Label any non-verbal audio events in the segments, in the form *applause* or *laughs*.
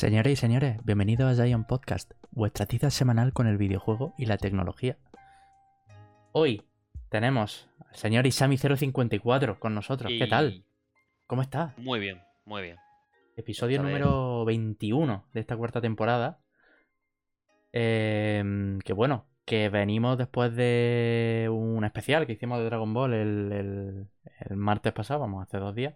Señoras y señores, bienvenidos a Giant Podcast, vuestra tiza semanal con el videojuego y la tecnología. Hoy tenemos al señor Isami054 con nosotros. ¿Qué tal? ¿Cómo está? Muy bien, muy bien. Episodio número 21 de esta cuarta temporada. Em, que bueno, que venimos después de un especial que hicimos de Dragon Ball el, el- el martes pasado, vamos, hace dos días.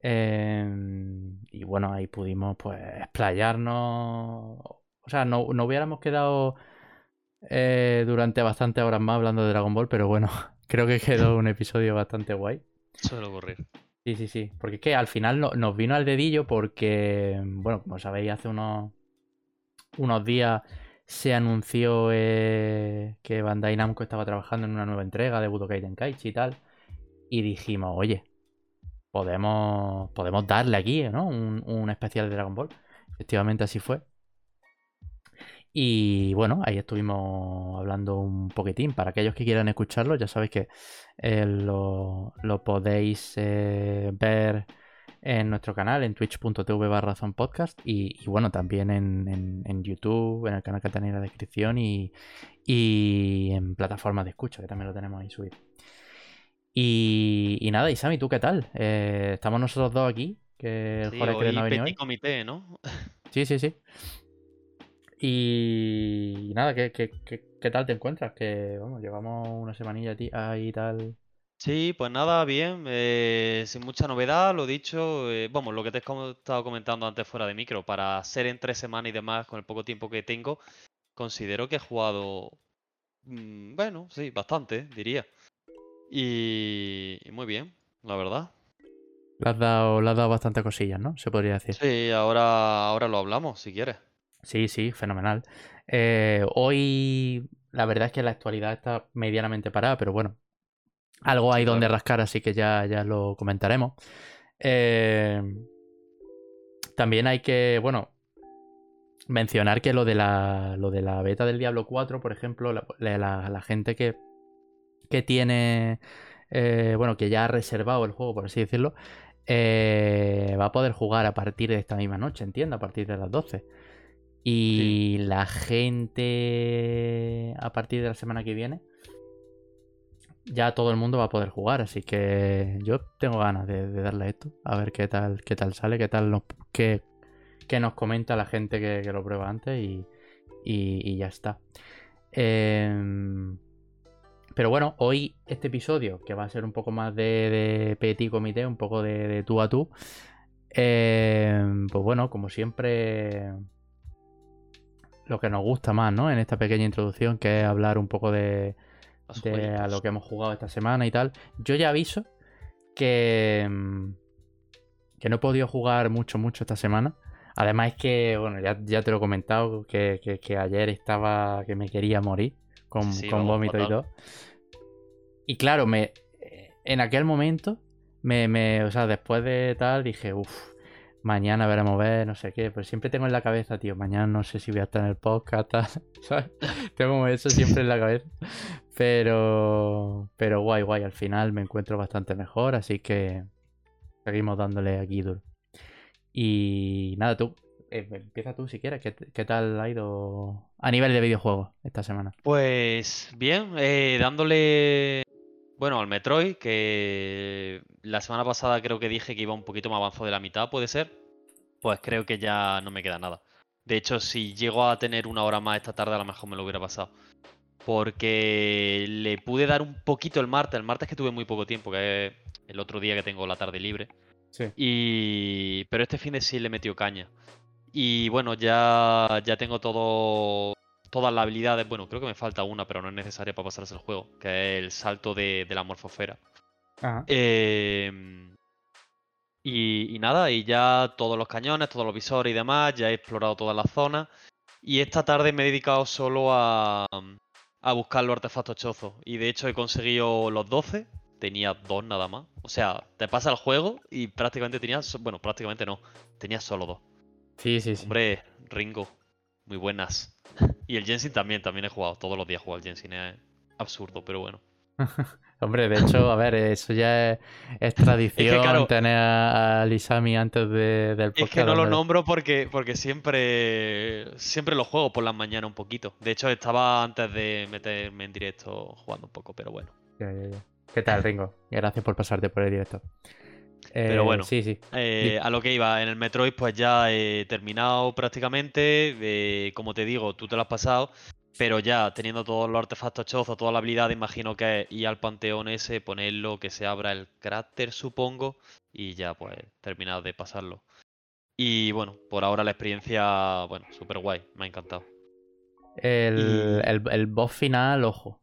Em, y bueno, ahí pudimos pues explayarnos. O sea, no, no hubiéramos quedado eh, durante bastantes horas más hablando de Dragon Ball, pero bueno, *laughs* creo que quedó un episodio bastante guay. Suele ocurrir. Sí, sí, sí. Porque es que al final no- nos vino al dedillo porque, bueno, como sabéis, hace unos, unos días se anunció eh, que Bandai Namco estaba trabajando en una nueva entrega de Budokai Tenkaichi y tal. Y dijimos, oye, podemos, podemos darle aquí, ¿no? Un, especial de Dragon Ball. Efectivamente así fue. Y bueno, ahí estuvimos hablando un poquitín. Para aquellos que quieran escucharlo, ya sabéis que eh, lo, lo podéis eh, ver en nuestro canal, en twitch.tv barra podcast y, bueno, también en, en- en YouTube, en el canal que tenéis en la descripción y, y en plataformas de escucha, que también lo tenemos ahí subido. Y, y nada, Isami, ¿tú qué tal? Eh, estamos nosotros dos aquí, que el Sí, Jorge hoy no ha venido petit hoy. comité, ¿no? Sí, sí, sí. Y, y nada, ¿qué, qué, qué- qué tal te encuentras? Que, vamos, llevamos una semanilla ahí y tal. Sí, pues nada, bien, eh, sin mucha novedad, lo dicho, eh, vamos, lo que te he estado comentando antes fuera de micro, para ser en tres semanas y demás, con el poco tiempo que tengo, considero que he jugado, mm, bueno, sí, bastante, diría. Y, y muy bien, la verdad. Le has dado, le has dado bastante cosillas, ¿no? Se podría decir. Sí, ahora, ahora lo hablamos, si quieres. Sí, sí, fenomenal. Eh, hoy la verdad es que la actualidad está medianamente parada, pero bueno, algo hay donde rascar, así que ya, ya lo comentaremos. Eh, también hay que, bueno, mencionar que lo de la, lo de la beta del Diablo 4, por ejemplo, la, la- la gente que, que tiene, eh, bueno, que ya ha reservado el juego, por así decirlo, eh, va a poder jugar a partir de esta misma noche, entiendo, a partir de las 12. Y la gente a partir de la semana que viene ya todo el mundo va a poder jugar, así que yo tengo ganas de, de darle esto, a ver qué tal, qué tal sale, qué tal nos, qué, qué nos comenta la gente que, que lo prueba antes y, y- y ya está. Em, pero bueno, hoy este episodio, que va a ser un poco más de, de petit comité, un poco de, de tú a tú, em, pues bueno, como siempre, lo que nos gusta más, ¿no? En esta pequeña introducción, que es hablar un poco de, de a lo que hemos jugado esta semana y tal. Yo ya aviso que, que no he podido jugar mucho, mucho esta semana. Además es que, bueno, ya, ya te lo he comentado, que, que- que ayer estaba que me quería morir con, Sí, con vómito y todo. Y claro, me, en aquel momento, me, me, o sea, después de tal, dije, uff, mañana veremos ver, no sé qué. Pero siempre tengo en la cabeza, tío, mañana no sé si voy a estar en el podcast, *laughs* tal, ¿sabes? Tengo eso siempre en la cabeza. Pero, pero guay, guay. Al final me encuentro bastante mejor, así que seguimos dándole aquí duro. Y nada, tú, eh, empieza tú si quieres. ¿Qué, qué tal ha ido a nivel de videojuegos esta semana? Pues bien, eh, dándole, bueno, al Metroid, que la semana pasada creo que dije que iba un poquito más avanzado de la mitad, puede ser. Pues creo que ya no me queda nada. De hecho, si llego a tener una hora más esta tarde, a lo mejor me lo hubiera pasado. Porque le pude dar un poquito el martes, el martes que tuve muy poco tiempo, que es el otro día que tengo la tarde libre. Sí. Y... Pero este fin de sí le metió caña. Y bueno, ya, ya tengo todo, todas las habilidades. Bueno, creo que me falta una, pero no es necesaria para pasarse el juego, que es el salto de, de la morfosfera. Ajá. Eh, y, y nada, y ya todos los cañones, todos los visores y demás, ya he explorado todas las zonas. Y esta tarde me he dedicado solo a, a buscar los artefactos chozos. Y de hecho he conseguido los 12. Tenía dos nada más. O sea, te pasa el juego y prácticamente tenías. Bueno, prácticamente no. Tenías solo dos. Sí, sí, sí. Hombre, Ringo. Muy buenas. *laughs* Y el Jensin también, también he jugado. Todos los días he jugado al Jensin. Es absurdo, pero bueno. *laughs* Hombre, de hecho, a ver, eso ya es, es tradición claro, tener a, a Lisami antes de- del podcast. Es que no lo nombro porque, porque siempre, siempre lo juego por las mañanas un poquito. De hecho, estaba antes de meterme en directo jugando un poco, pero bueno. Ya, ya, ya. ¿Qué tal, Ringo? Gracias por pasarte por el directo. Pero Eh, bueno. Sí, sí. Eh, a lo que iba, en el Metroid pues ya he terminado prácticamente, eh, como te digo, tú te lo has pasado, pero ya teniendo todos los artefactos chozos, toda la habilidad, imagino que es ir al panteón ese, ponerlo, que se abra el cráter, supongo, y ya pues terminado de pasarlo. Y bueno, por ahora la experiencia, bueno, súper guay, me ha encantado. El, Y- el, el boss final, ojo.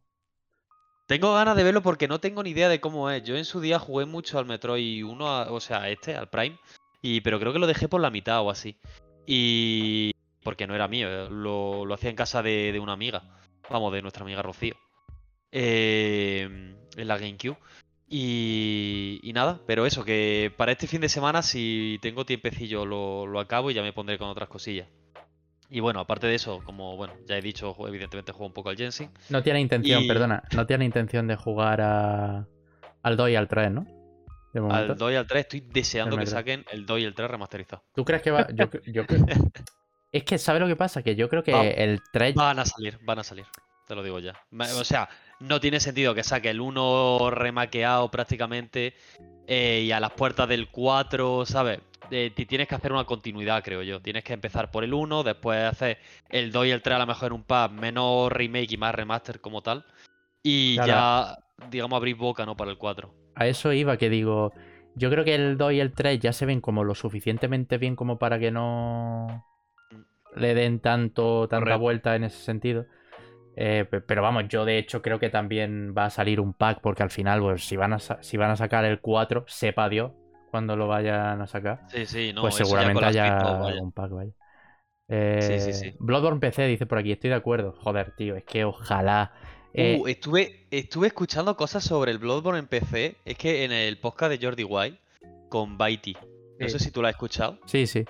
Tengo ganas de verlo porque no tengo ni idea de cómo es. Yo en su día jugué mucho al Metroid 1, a- o sea, este, al Prime, y, pero creo que lo dejé por la mitad o así. Y. porque no era mío, eh, lo, lo hacía en casa de, de una amiga. Vamos, de nuestra amiga Rocío. Eh, en la GameCube. Y, y nada, pero eso, que para este fin de semana, si tengo tiempecillo, lo, lo acabo y ya me pondré con otras cosillas. Y bueno, aparte de eso, como bueno, ya he dicho, evidentemente juego un poco al Genshin. No tiene intención, Y- perdona, no tiene intención de jugar a, al 2 y al 3, ¿no? De momento. Al 2 y al 3 estoy deseando que saquen el 2 y el 3 remasterizado. ¿Tú crees que va...? Yo, yo cre- *laughs* Es que, ¿sabes lo que pasa? Que yo creo que Vamos. el 3... Van a salir, van a salir. Te lo digo ya. O sea, no tiene sentido que saque el 1 remaqueado prácticamente eh, y a las puertas del 4, ¿sabes? Eh, ti- tienes que hacer una continuidad, creo yo. Tienes que empezar por el 1, después hacer el 2 y el 3 a lo mejor en un pack, menos remake y más remaster como tal. Y Claro. ya, digamos, abrir boca, ¿no? Para el 4. A eso iba, que digo... Yo creo que el 2 y el 3 ya se ven como lo suficientemente bien como para que no le den tanto tanta Correcto. vuelta en ese sentido. Eh, pe- pero vamos, yo de hecho creo que también va a salir un pack, porque al final, pues si van a, si van a sacar el 4, sepa Dios cuando lo vayan a sacar. Sí, sí, no. pues ya seguramente con las haya vaya. un pack, vaya. Sí, sí, Eh, sí. Bloodborne PC dice por aquí, estoy de acuerdo. Joder, tío, es que ojalá. eh, Uh, estuve, estuve escuchando cosas sobre el Bloodborne en PC. Es que en el podcast de Jordi Wild con Baiti. No sé si tú lo has escuchado. Sí, sí.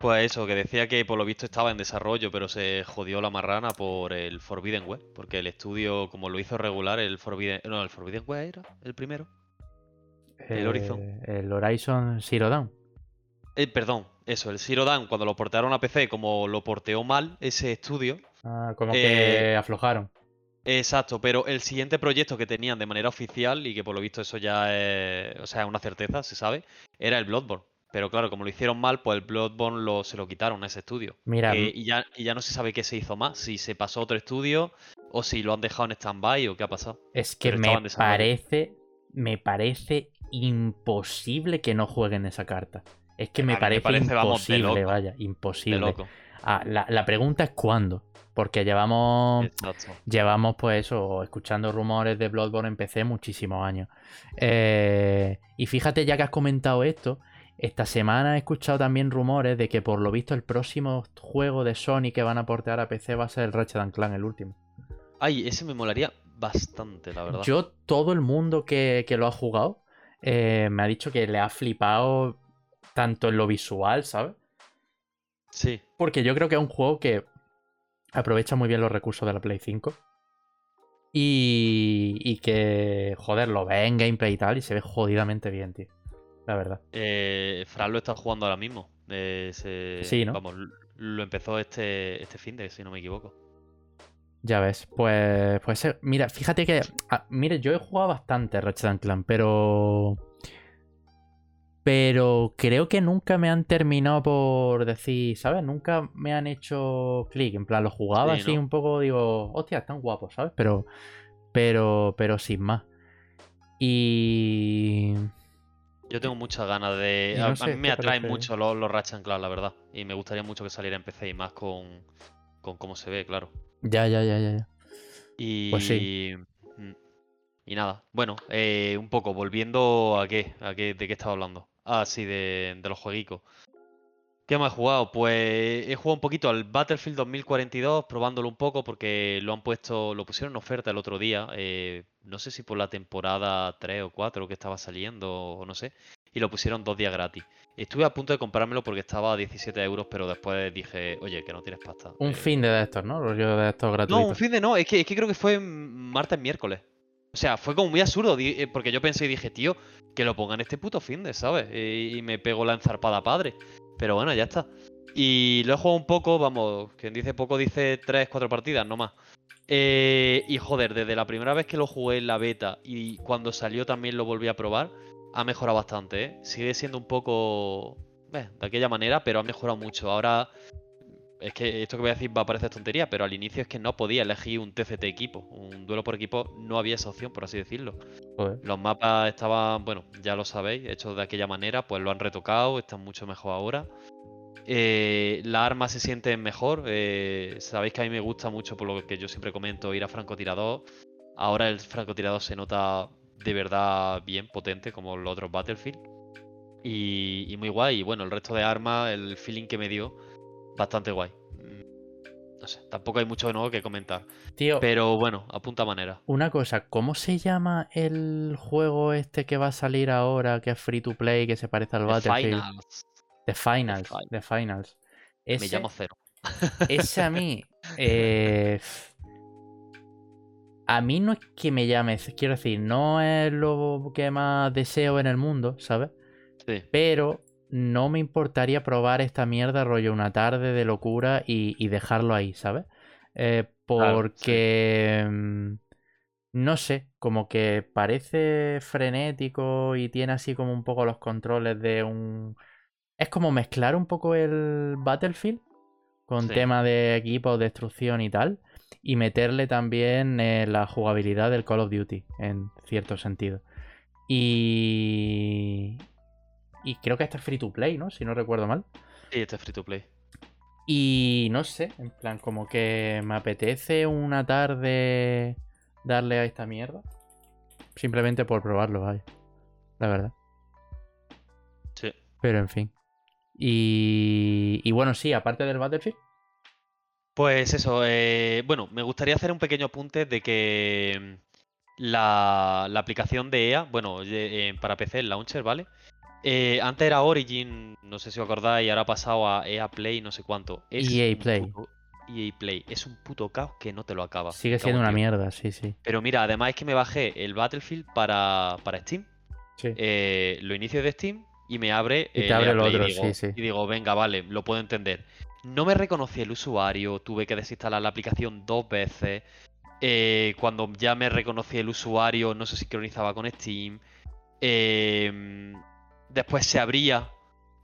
Pues eso, que decía que por lo visto estaba en desarrollo, pero se jodió la marrana por el Forbidden Web. Porque el estudio, como lo hizo regular, el Forbidden. No, el Forbidden Web era el primero. El Horizon. Eh, el Horizon Zero Dawn. Eh, perdón, eso, el Zero Dawn, cuando lo portearon a PC, como lo porteó mal ese estudio. Ah, como Eh, que aflojaron. Exacto, pero el siguiente proyecto que tenían de manera oficial, y que por lo visto eso ya es, o sea, es una certeza, se sabe, era el Bloodborne. Pero claro, como lo hicieron mal, pues el Bloodborne lo, se lo quitaron a ese estudio. Mira, y, ya, y ya no se sabe qué se hizo más, si se pasó a otro estudio, o si lo han dejado en stand-by, o qué ha pasado. es que pero me parece. Me parece imposible que no jueguen esa carta. Es que A me parece, vamos, imposible, loco. vaya, imposible. loco. Ah, la, la pregunta es cuándo. Porque llevamos. Llevamos, pues eso, escuchando rumores de Bloodborne en PC muchísimos años. Eh, y fíjate, ya que has comentado esto, esta semana he escuchado también rumores de que por lo visto el próximo juego de Sony que van a portear a PC va a ser el Ratchet and Clank, el último. Ay, ese me molaría bastante, la verdad. Yo, todo el mundo que, que lo ha jugado, eh, me ha dicho que le ha flipado tanto en lo visual, ¿sabes? Sí. Porque yo creo que es un juego que aprovecha muy bien los recursos de la Play 5. Y, y que, joder, lo ves en gameplay y tal y se ve jodidamente bien, tío. La verdad. Eh, Fran lo está jugando ahora mismo. Eh, se- Sí, ¿no? Vamos, lo empezó este, este fin de, si no me equivoco. Ya ves, pues, pues eh, mira, fíjate que, ah, mire, yo he jugado bastante Ratchet and Clank, pero, pero creo que nunca me han terminado por decir, ¿sabes? Nunca me han hecho clic, en plan, lo jugaba Sí, así ¿no? un poco, digo, hostia, están guapos, ¿sabes? Pero, pero, pero sin más. Y Yo tengo muchas ganas de. A, mí ¿qué me atraen parece? mucho los, los Ratchet and Clank, la verdad. Y me gustaría mucho que saliera en PC y más con, con cómo se ve, claro. Ya, ya, ya, ya. Y. Pues sí. mm, Y nada. Bueno, eh, un poco, volviendo a qué, a qué, de qué estaba hablando. Ah, sí, de, de los jueguicos. ¿Qué más he jugado? Pues he jugado un poquito al Battlefield 2042, probándolo un poco porque lo han puesto, lo pusieron en oferta el otro día. eh, no sé si por la temporada 3 o 4 que estaba saliendo o no sé. Y lo pusieron dos días gratis. Estuve a punto de comprármelo porque estaba a 17 euros, pero después dije, oye, que no tienes pasta. Un eh, fin de estos, ¿no? Rollo de estos No, gratuitos. un fin de no, es que, es que creo que fue martes, miércoles. O sea, fue como muy absurdo, eh, porque yo pensé y dije, tío, que lo pongan este puto fin de, ¿sabes? Y, me pego la enzarpada padre. Pero bueno, ya está. Y lo he jugado un poco, vamos, quien dice poco dice 3, 4 partidas, no más. Eh, y joder, desde la primera vez que lo jugué en la beta y cuando salió también lo volví a probar, ha mejorado bastante, ¿eh? Sigue siendo un poco eh, de aquella manera, pero ha mejorado mucho. Ahora, es que esto que voy a decir va a parecer tontería, pero al inicio es que no podía elegir un TCT equipo, un duelo por equipo, no había esa opción, por así decirlo. Joder. Los mapas estaban, bueno, ya lo sabéis, hechos de aquella manera, pues lo han retocado, están mucho mejor ahora. Eh, las armas se sienten mejor. eh, sabéis que a mí me gusta mucho, por lo que yo siempre comento, ir a francotirador. Ahora el francotirador se nota de verdad bien potente, como los otros Battlefield. Y, y muy guay. Y bueno, el resto de armas, el feeling que me dio, bastante guay. Mm, No sé, tampoco hay mucho nuevo que comentar. Tío, Pero bueno, a punta manera. una cosa, ¿cómo se llama el juego este que va a salir ahora, que es free to play, que se parece al The Battlefield? Finals. The Finals. Finals. The Finals. Me Ese, llamo Cero. ese a mí. *laughs* eh, a mí no es que me llame, quiero decir, no es lo que más deseo en el mundo, ¿sabes? Sí. Pero no me importaría probar esta mierda rollo una tarde de locura y, y dejarlo ahí, ¿sabes? Eh, Claro, porque... mm, No sé, como que parece frenético y tiene así como un poco los controles de un... Es como mezclar un poco el Battlefield con Sí. tema de equipo, destrucción y tal, y meterle también eh, la jugabilidad del Call of Duty, en cierto sentido. Y... Y creo que este es free to play, ¿no? Si no recuerdo mal. Sí, este es free to play. Y no sé, en plan, como que me apetece una tarde darle a esta mierda. Simplemente por probarlo, vaya. La verdad. Sí. Pero en fin. Y, y bueno, sí, aparte del Battlefield. Pues eso, eh, bueno, me gustaría hacer un pequeño apunte de que mm, la, la aplicación de EA, bueno, eh, para PC, el launcher, ¿vale? Eh, antes era Origin, no sé si os acordáis, y ahora ha pasado a EA Play, no sé cuánto. Es EA E Play. puto- EA Play, es un puto caos que no te lo acabas. Sigue siendo en una mierda, sí, sí. Pero mira, además es que me bajé el Battlefield para, para Steam. Sí. eh, lo inicio de Steam y me abre Y te abre EA el otro, y digo, sí, sí. y digo, venga, vale, lo puedo entender. No me reconocí el usuario, tuve que desinstalar la aplicación dos veces. eh, cuando ya me reconocí el usuario, no se sincronizaba con Steam. eh, después se abría,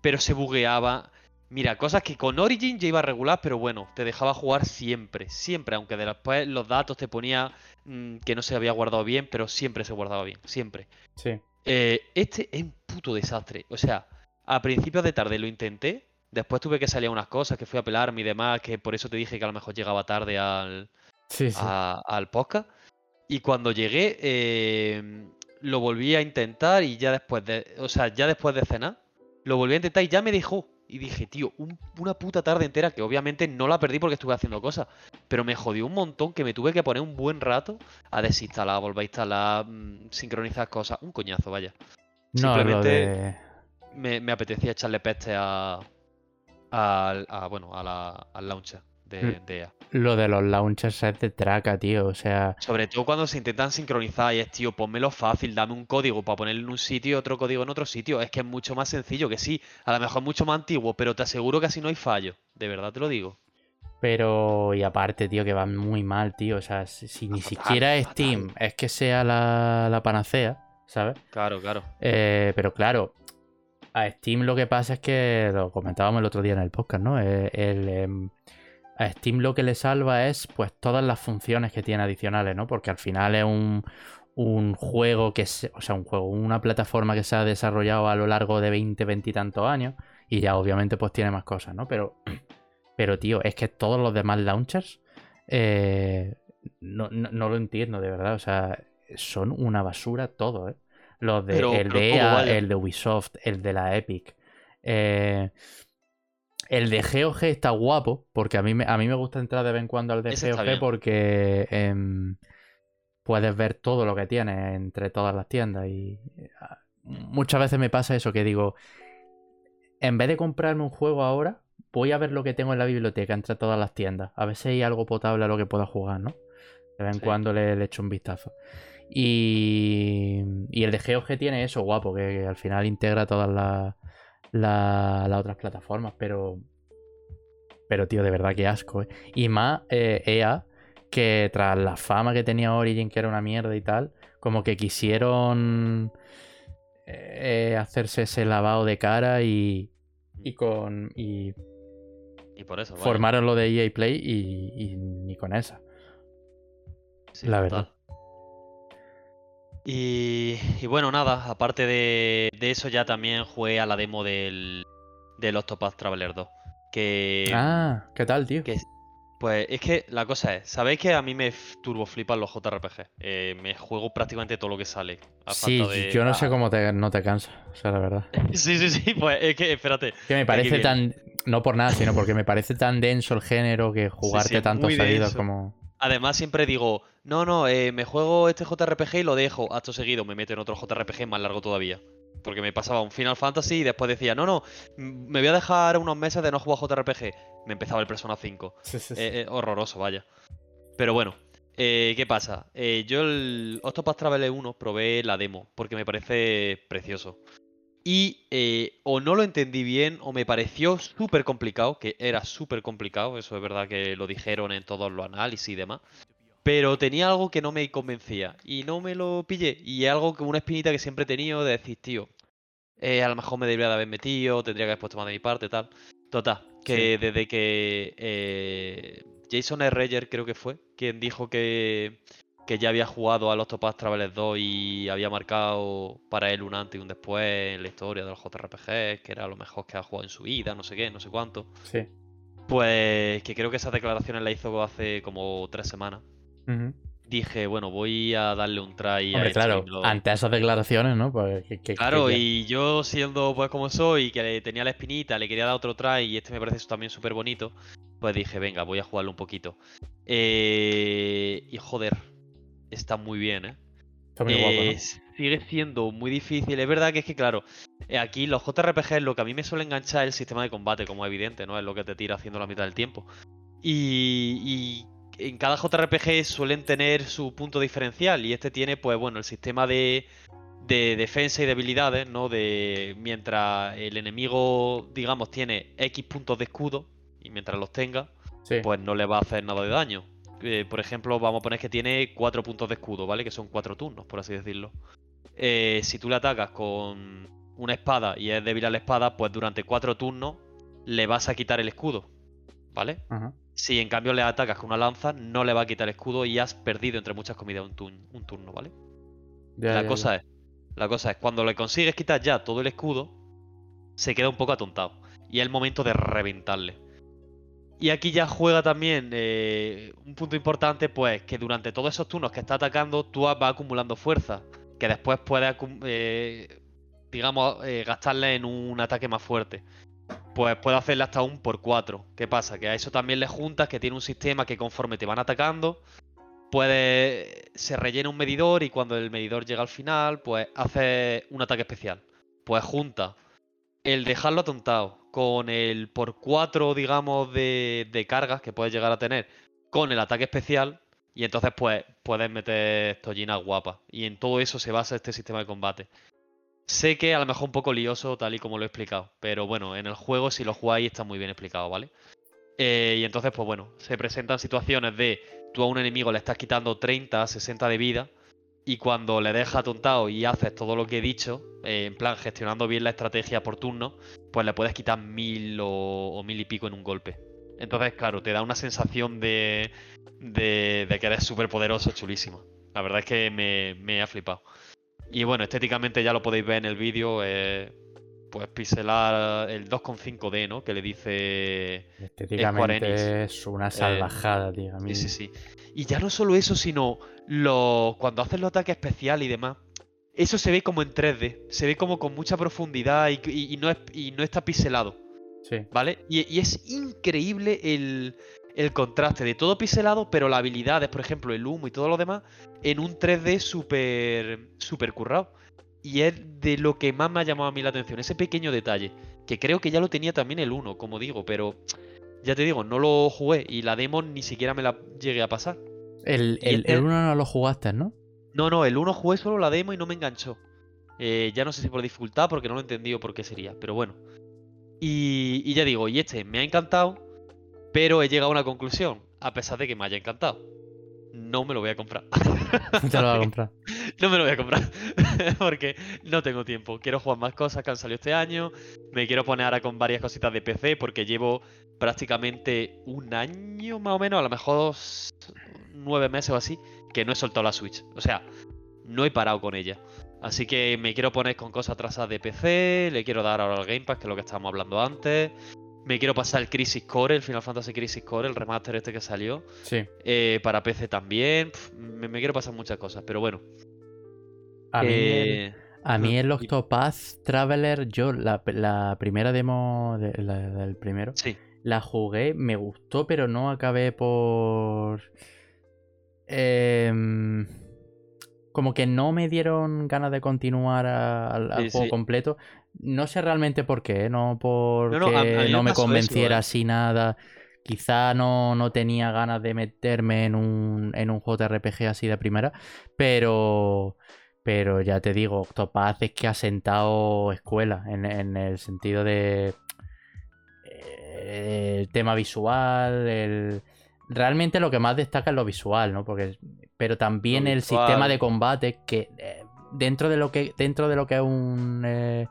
pero se bugueaba. Mira, cosas que con Origin ya iba a regular, pero bueno, te dejaba jugar siempre, siempre, aunque después los datos te ponía mm, que no se había guardado bien, pero siempre se guardaba bien, siempre. Sí. Eh, este es un puto desastre. O sea, a principios de tarde lo intenté. Después tuve que salir a unas cosas, que fui a pelarme y demás, que por eso te dije que a lo mejor llegaba tarde al, Sí, sí. a- al podcast. Y cuando llegué, eh, lo volví a intentar y ya después de. O sea, ya después de cenar, lo volví a intentar y ya me dejó. Y dije, tío, un- una puta tarde entera que obviamente no la perdí porque estuve haciendo cosas. Pero me jodió un montón que me tuve que poner un buen rato a desinstalar, volver a instalar, mm, sincronizar cosas. Un coñazo, vaya. no, simplemente- de... Me, me apetecía echarle peste a. al- a, bueno, a la, al launcher de, Mm. de EA. Lo de los launchers es de traca, tío. O sea, Sobre todo cuando se intentan sincronizar y es, tío, ponmelo fácil, dame un código para ponerlo en un sitio y otro código en otro sitio. Es que es mucho más sencillo, que sí, a lo mejor es mucho más antiguo, pero te aseguro que así no hay fallo. De verdad te lo digo. Pero, y aparte, tío, que va muy mal, tío. O sea, si, si ni Fatal, siquiera fatal. Steam es que sea la, la panacea, ¿sabes? Claro, claro. Eh, pero claro, a Steam lo que pasa es que, lo comentábamos el otro día en el podcast, ¿no? Eh, em, a Steam lo que le salva es, pues, todas las funciones que tiene adicionales, ¿no? Porque al final es un, un juego que, se, o sea, un juego, una plataforma que se ha desarrollado a lo largo de 20, 20 y tantos años. Y ya obviamente pues tiene más cosas, ¿no? Pero, *clears throat* pero tío, es que todos los demás launchers eh, no- no lo entiendo, de verdad. O sea, son una basura todo, ¿eh? Los de, Pero- el pero de ¿cómo, EA, el de Ubisoft, el de la Epic. eh, el de GOG está guapo, porque a mí, me, a mí me gusta entrar de vez en cuando al de Ese GOG porque em, puedes ver todo lo que tiene entre todas las tiendas. Y ah, muchas veces me pasa eso, que digo, en vez de comprarme un juego ahora, voy a ver lo que tengo en la biblioteca entre todas las tiendas. A ver si hay algo potable a lo que pueda jugar, ¿no? De vez en Sí. cuando le, le echo un vistazo. Y, y el de GOG tiene eso, guapo, que, que al final integra todas las la- las otras plataformas, pero. Pero, tío, de verdad que asco, ¿eh? Y más eh, EA, que tras la fama que tenía Origin, que era una mierda y tal, como que quisieron eh, hacerse ese lavado de cara y. Y con. Y Y por eso, vaya. formaron lo de EA Play y, y ni con esa. Sí, la total. Y, y bueno, nada, aparte de, de eso ya también jugué a la demo del, del Octopath Traveler 2. Que, Ah, ¿qué tal, tío? que pues es que la cosa es, sabéis que a mí me f- turbo flipan los JRPG. Eh, me juego prácticamente todo lo que sale. a Sí, falta de- yo no sé cómo te, no te cansa, o sea, la verdad. *laughs* Sí, sí, sí, pues es que espérate. Que me parece tan. No por nada, sino porque me parece tan denso el género que jugarte es tantos muy seguidos denso. como. Además, siempre digo, no, no, eh, me juego este JRPG y lo dejo. Acto seguido me meto en otro JRPG más largo todavía. Porque me pasaba un Final Fantasy y después decía, no, no, mm, me voy a dejar unos meses de no jugar JRPG. Me empezaba el Persona 5. *laughs* Eh, eh, horroroso, vaya. Pero bueno, ¿qué pasa? Yo el Octopath Traveler 1 probé la demo porque me parece precioso. Y eh, o no lo entendí bien o me pareció súper complicado, que era súper complicado, eso es verdad que lo dijeron en todos los análisis y demás. Pero tenía algo que no me convencía y no me lo pillé. Y algo que una espinita que siempre he tenido de decir, tío, eh, a lo mejor me debería de haber metido, tendría que haber puesto más de mi parte, tal. Total, que desde que eh, Jason R. Reger creo que fue, quien dijo que, que ya había jugado al Octopath Traveler 2 y había marcado para él un antes y un después en la historia de los JRPGs, que era lo mejor que ha jugado en su vida, no sé qué, no sé cuánto. Sí. Pues que creo que esas declaraciones las hizo hace como tres semanas. Dije, bueno, voy a darle un try Hombre, claro, ante esas declaraciones, ¿no? Pues que, que- Claro, que- y yo siendo pues como soy, que tenía la espinita, le quería dar otro try y este me parece también súper bonito, pues dije, venga, voy a jugarlo un poquito. Eh, y joder, está muy bien, ¿eh? está muy guapo, Eh, ¿no? Sigue siendo muy difícil. Es verdad que es que, claro, eh, aquí los JRPG lo que a mí me suele enganchar es el sistema de combate, como es evidente, ¿no? Es lo que te tira haciendo la mitad del tiempo. Y, y en cada JRPG suelen tener su punto diferencial. Y este tiene, pues bueno, el sistema de, de defensa y de habilidades, ¿no? De mientras el enemigo, digamos, tiene X puntos de escudo, y mientras los tenga, Sí. pues no le va a hacer nada de daño. Eh, por ejemplo, vamos a poner que tiene cuatro puntos de escudo, ¿vale? Que son cuatro turnos, por así decirlo. Eh, si tú le atacas con una espada y es débil a la espada, pues durante cuatro turnos le vas a quitar el escudo, ¿vale? Si en cambio le atacas con una lanza, no le va a quitar el escudo y has perdido entre muchas comidas un, turn- un turno, ¿vale? Ya, la ya, cosa es, la cosa es, cuando le consigues quitar ya todo el escudo, se queda un poco atontado. Y es el momento de reventarle. Y aquí ya juega también eh, un punto importante, pues que durante todos esos turnos que está atacando, tú vas acumulando fuerza. Que después puedes, eh, digamos, eh, en un ataque más fuerte. Pues puede hacerle hasta un por 4. ¿Qué pasa? Que a eso también le juntas que tiene un sistema que conforme te van atacando, puede se rellena un medidor y cuando el medidor llega al final, pues hace un ataque especial. Pues junta el dejarlo atontado con el por 4, digamos, de, de cargas que puedes llegar a tener con el ataque especial. Y entonces, pues, puedes meter tollinas guapas. Y en todo eso se basa este sistema de combate. Sé que a lo mejor un poco lioso, tal y como lo he explicado. Pero bueno, en el juego, si lo jugáis, está muy bien explicado, ¿vale? Eh, y entonces, pues bueno, se presentan situaciones de tú a un enemigo le estás quitando 30, 60 de vida. Y cuando le dejas atontado y haces todo lo que he dicho, eh, en plan gestionando bien la estrategia por turno, pues le puedes quitar mil o, mil y pico en un golpe. Entonces, claro, te da una sensación de, de, de que eres súper poderoso, chulísima. La verdad es que me, me ha flipado. Y bueno, estéticamente ya lo podéis ver en el vídeo, eh, pues pixelar el 2.5D, ¿no? Que le dice Estéticamente es una salvajada, tío. A mí... Sí, sí, sí. Y ya no solo eso, sino lo... cuando haces los ataques especiales y demás, eso se ve como en 3D. Se ve como con mucha profundidad y, y- y no, es, y no está pixelado, Sí. ¿vale? Y, y es increíble el, el contraste de todo pixelado, pero las habilidades, por ejemplo, el humo y todo lo demás, en un 3D súper súper currado. Y es de lo que más me ha llamado a mí la atención, ese pequeño detalle. Que creo que ya lo tenía también el 1, como digo, pero ya te digo, no lo jugué y la demo ni siquiera me la llegué a pasar. El, Y el, este- el no lo jugaste, ¿no? No, no, el 1 jugué solo la demo y no me enganchó. Eh, ya no sé si por dificultad, porque no lo he entendido por qué sería, pero bueno. Y, y ya digo, y este me ha encantado, pero he llegado a una conclusión, a pesar de que me haya encantado. No me lo voy a comprar. *laughs* Te lo voy a comprar. *laughs* no me lo voy a comprar. *laughs* porque no tengo tiempo. Quiero jugar más cosas que han salido este año. Me quiero poner ahora con varias cositas de PC porque llevo prácticamente un año más o menos, a lo mejor s- nueve meses o así, que no he soltado la Switch. O sea, no he parado con ella. Así que me quiero poner con cosas atrasadas de PC, le quiero dar ahora al Game Pass, que es lo que estábamos hablando antes. Me quiero pasar el Crisis Core, el Final Fantasy Crisis Core, el remaster este que salió. Sí. Eh, para PC también. Me, me quiero pasar muchas cosas, pero bueno. A mí, eh, a mí el Octopath Traveler, yo la, la primera demo de- la- del primero, Sí, la jugué, me gustó, pero no acabé por... Em, como que no me dieron ganas de continuar al, al Sí, juego sí. completo. No sé realmente por qué, no porque no, a- a no me eso, convenciera ¿eh? así nada. Quizá no, no tenía ganas de meterme en un, en un JRPG así de primera, pero, pero ya te digo, Octopath es que ha sentado escuela en, en el sentido de eh, el tema visual, el... realmente lo que más destaca es lo visual, ¿no? Porque, pero también el visual. sistema de combate que eh, dentro de lo que dentro de lo que es un eh,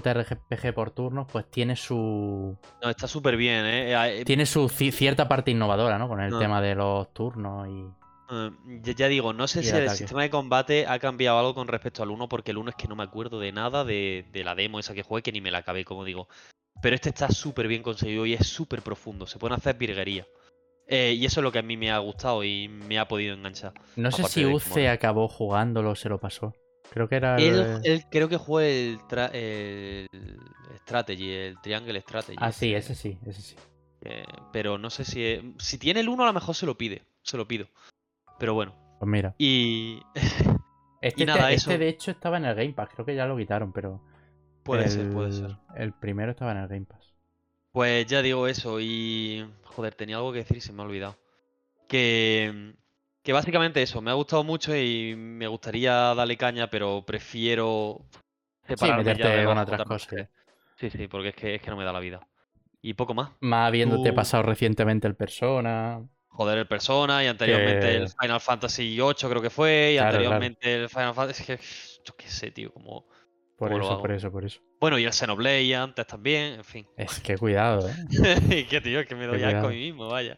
JRPG por turnos, pues tiene su no, está súper bien, ¿eh? Eh, eh, tiene su ci- cierta parte innovadora, ¿no? Con el No. tema de los turnos y ya, ya digo, no sé si el sistema de combate ha cambiado algo con respecto al 1, porque el 1 es que no me acuerdo de nada de, de la demo esa que jugué, que ni me la acabé, como digo. Pero este está súper bien conseguido y es súper profundo, se pueden hacer virguerías. Eh, y eso es lo que a mí me ha gustado y me ha podido enganchar. no sé si Uce acabó jugándolo o se lo pasó. Creo que era el- Él, él creo que jugué el, tra- el Strategy, el Triangle Strategy. Ah, sí, ese sí, ese sí. eh, pero no sé si... es- Si tiene el 1 a lo mejor se lo pide, se lo pido. Pero bueno. Pues mira. Y *laughs* Este, Y nada, este- eso- este, de hecho estaba en el Game Pass, creo que ya lo quitaron, pero puede el, ser, puede ser. El primero estaba en el Game Pass. Pues ya digo eso y... Joder, tenía algo que decir y se me ha olvidado. Que... Que básicamente eso, me ha gustado mucho y me gustaría darle caña, pero prefiero separarme ya meterte de con otras cosas. Sí, sí, porque es que, es que no me da la vida. Y poco más. Más habiéndote Tú- pasado recientemente el Persona. Joder, el Persona y anteriormente Que- el Final Fantasy VIII creo que fue y Claro, claro. anteriormente el Final Fantasy... es que, yo qué sé, tío, como... Por ¿Cómo lo eso, hago? por eso, por eso. Bueno, y el Xenoblade antes también, en fin. Es que cuidado, ¿eh? *laughs* y que tío, es que me doy asco a mí mismo, vaya.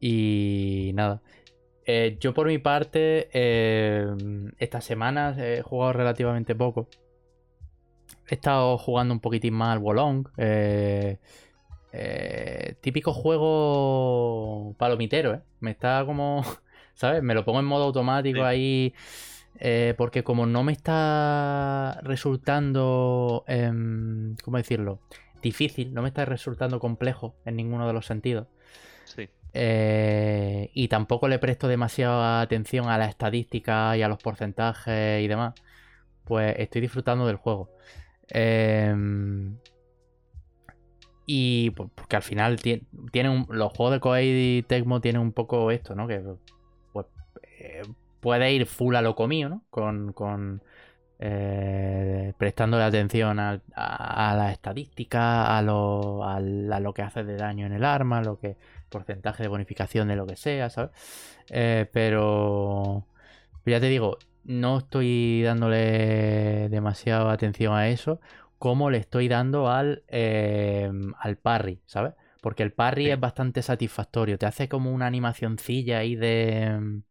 Y nada. Eh, yo por mi parte, eh, estas semanas he jugado relativamente poco. He estado jugando un poquitín más al Wolong. eh, eh, típico juego palomitero, ¿eh? Me está como, *laughs* ¿sabes? Me lo pongo en modo automático Sí. ahí. porque como no me está resultando, em, ¿cómo decirlo? Difícil, no me está resultando complejo en ninguno de los sentidos. Sí. Eh, y tampoco le presto demasiada atención a las estadísticas y a los porcentajes y demás. Pues estoy disfrutando del juego. Em, y porque al final tie- tiene los juegos de Koei y Tecmo tienen un poco esto, ¿no? Que pues, eh, puede ir full a lo comido, ¿no? Con, con eh, prestándole atención a, las estadísticas, a lo, a lo que hace de daño en el arma, lo que porcentaje de bonificación de lo que sea, ¿sabes? Eh, pero, pero ya te digo, no estoy dándole demasiada atención a eso como le estoy dando al, eh, al parry, ¿sabes? Porque el parry Sí. es bastante satisfactorio, te hace como una animacioncilla ahí de... mm,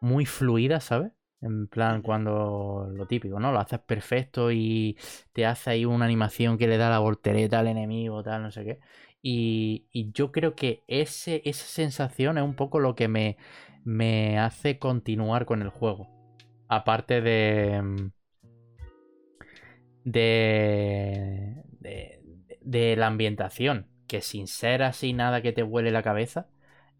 muy fluida, ¿sabes? En plan, cuando lo típico, ¿no? Lo haces perfecto y te hace ahí una animación que le da la voltereta al enemigo, tal, no sé qué. Y, yo creo que ese, esa sensación es un poco lo que me, me hace continuar con el juego. Aparte de. mm, De. De, de la ambientación. Que sin ser así nada que te vuele la cabeza.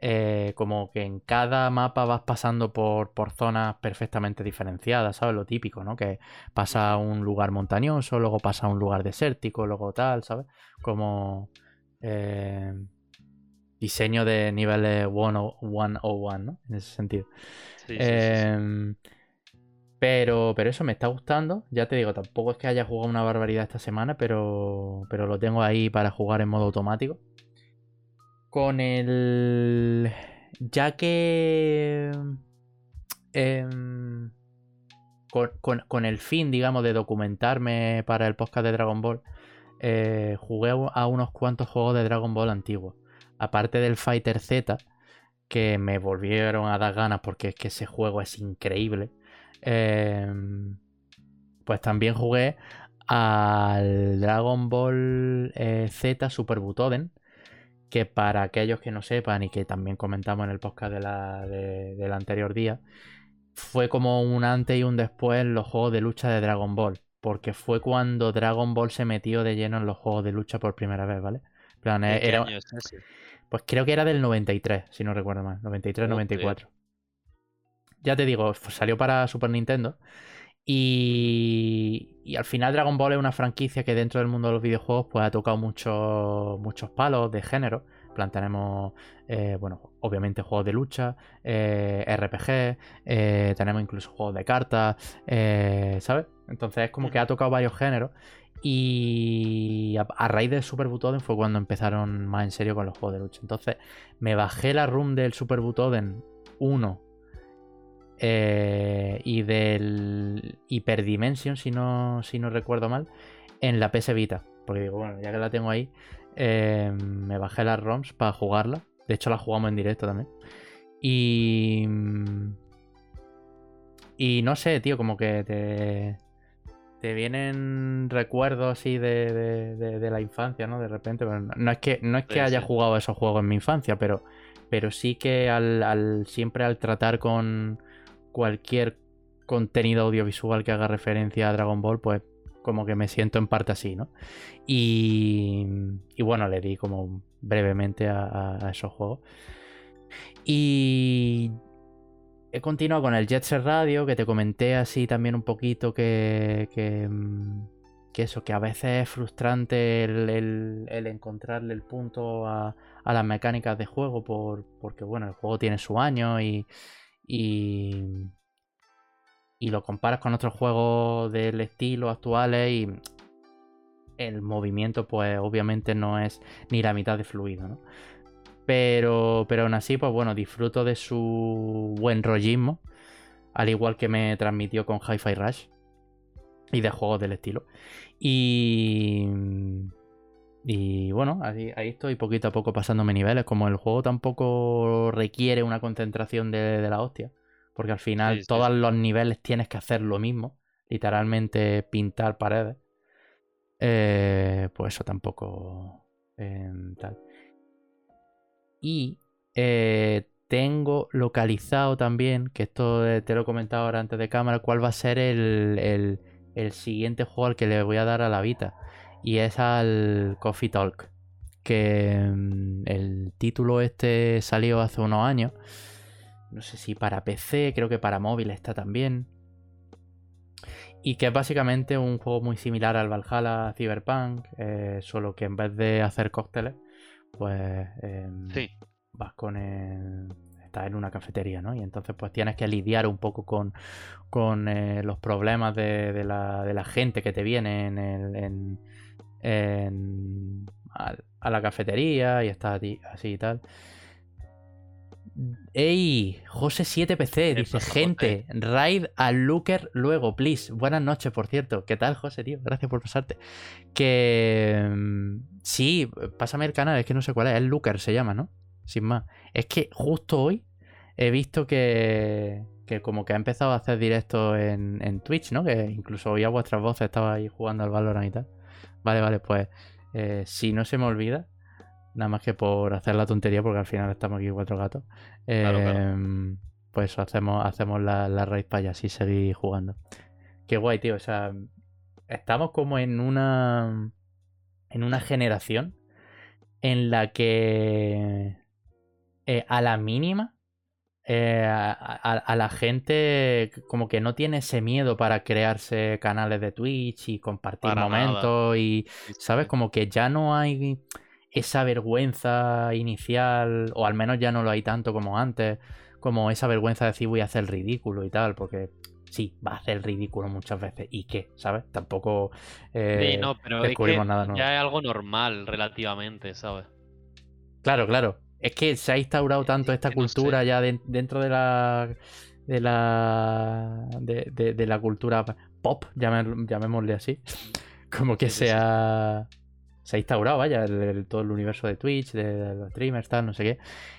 eh, como que en cada mapa vas pasando por, por zonas perfectamente diferenciadas, ¿sabes? Lo típico, ¿no? Que pasa a un lugar montañoso, luego pasa a un lugar desértico, luego tal, ¿sabes? Como. Eh, diseño de niveles 101, ¿no? En ese sentido. Em, pero, pero eso me está gustando. Ya te digo, tampoco es que haya jugado una barbaridad esta semana, pero, pero lo tengo ahí para jugar en modo automático. Con el... Ya que... Em, con, el fin, digamos, de documentarme para el podcast de Dragon Ball, eh, jugué a unos cuantos juegos de Dragon Ball antiguos. Aparte del Fighter Z, que me volvieron a dar ganas porque es que ese juego es increíble. Em, pues también jugué al Dragon Ball eh, Z Super Butoden, que para aquellos que no sepan y que también comentamos en el podcast del anterior día, fue como un antes y un después en los juegos de lucha de Dragon Ball. Porque fue cuando Dragon Ball se metió de lleno en los juegos de lucha por primera vez, ¿vale? Plan, era, Pues creo que era del 93, si no recuerdo mal. 93, 94. Ya te digo, salió para Super Nintendo. Y, y, al final Dragon Ball es una franquicia que dentro del mundo de los videojuegos pues ha tocado muchos muchos palos de género. Plan, tenemos, eh, bueno, obviamente juegos de lucha, eh, RPG, eh, tenemos incluso juegos de cartas, ¿sabes? Entonces es como que ha tocado varios géneros. Y a, raíz de Super Butoden fue cuando empezaron más en serio con los juegos de lucha. Entonces me bajé la room del Super Butoden 1 eh, y del Hyperdimension, si no, si no recuerdo mal, en la PS Vita. Porque digo, bueno, ya que la tengo ahí, eh, me bajé las ROMs para jugarla. De hecho, la jugamos en directo también. Y. Y no sé, tío, como que te. Te vienen recuerdos así de, de, la infancia, ¿no? De repente. no, es que, no es que haya jugado esos juegos en mi infancia, pero, pero sí que al siempre al tratar con, cualquier contenido audiovisual que haga referencia a Dragon Ball, pues como que me siento en parte así, ¿no? Y, y bueno, le di como brevemente a, esos juegos. Y he continuado con el Jet Set Radio, que te comenté así también un poquito que, que, mm, eso, que a veces es frustrante el, encontrarle el punto a, las mecánicas de juego, por, porque bueno, el juego tiene su año y, y lo comparas con otros juegos del estilo actuales y el movimiento pues obviamente no es ni la mitad de fluido, ¿no? Pero, pero aún así, pues bueno, disfruto de su buen rollismo, al igual que me transmitió con Hi-Fi Rush y de juegos del estilo. Y, y bueno, ahí, estoy poquito a poco pasándome niveles. Como el juego tampoco requiere una concentración de, la hostia. Porque al final todos los niveles tienes que hacer lo mismo. Literalmente pintar paredes. Eh, pues eso tampoco. Em, tal. Y eh, tengo localizado también, que esto te lo he comentado ahora antes de cámara, cuál va a ser el, el, el siguiente juego al que le voy a dar a la Vita y es al Coffee Talk. Que mm, el título este salió hace unos años. No sé si para PC, creo que para móvil está también. Y que es básicamente un juego muy similar al Valhalla Cyberpunk, eh, solo que en vez de hacer cócteles, pues em, vas con el, estás en una cafetería, ¿no? Y entonces pues tienes que lidiar un poco con, con eh, los problemas de, la, de, la, gente que te viene en, el, a, la cafetería y está así y tal. Ey, José 7PC dice, gente, raid al Looker luego, please. Buenas noches, por cierto. ¿Qué tal, José, tío? Gracias por pasarte. Que... Mm, sí, pásame el canal, es que no sé cuál es. El Looker se llama, ¿no? Sin más. Es que justo hoy he visto que, que como que ha empezado a hacer directos en, en Twitch, ¿no? Que incluso oía vuestras voces, estaba ahí jugando al Valorant y tal. Vale, vale, pues eh, si no se me olvida, nada más que por hacer la tontería, porque al final estamos aquí cuatro gatos, em, pues hacemos, hacemos la, la raid para allá, así seguir jugando. Qué guay, tío. O sea, estamos como en una. En una generación en la que. Eh, a la mínima eh, a, la gente como que no tiene ese miedo para crearse canales de Twitch y compartir momentos y, ¿sabes? Como que ya no hay esa vergüenza inicial, o al menos ya no lo hay tanto como antes, como esa vergüenza de decir voy a hacer el ridículo y tal, porque sí, va a hacer el ridículo muchas veces. ¿Y qué? ¿Sabes? Tampoco eh, Sí, no, pero es descubrimos que nada nuevo. ya es algo normal relativamente, ¿sabes? Claro, claro. Es que se ha instaurado tanto es esta que no sé. cultura ya den- dentro de la. de la. de, de- de la cultura pop, llamémosle así. *laughs* Como que sí, se ha. instaurado, vaya, todo el universo de Twitch, de, los streamers, tal, no sé qué.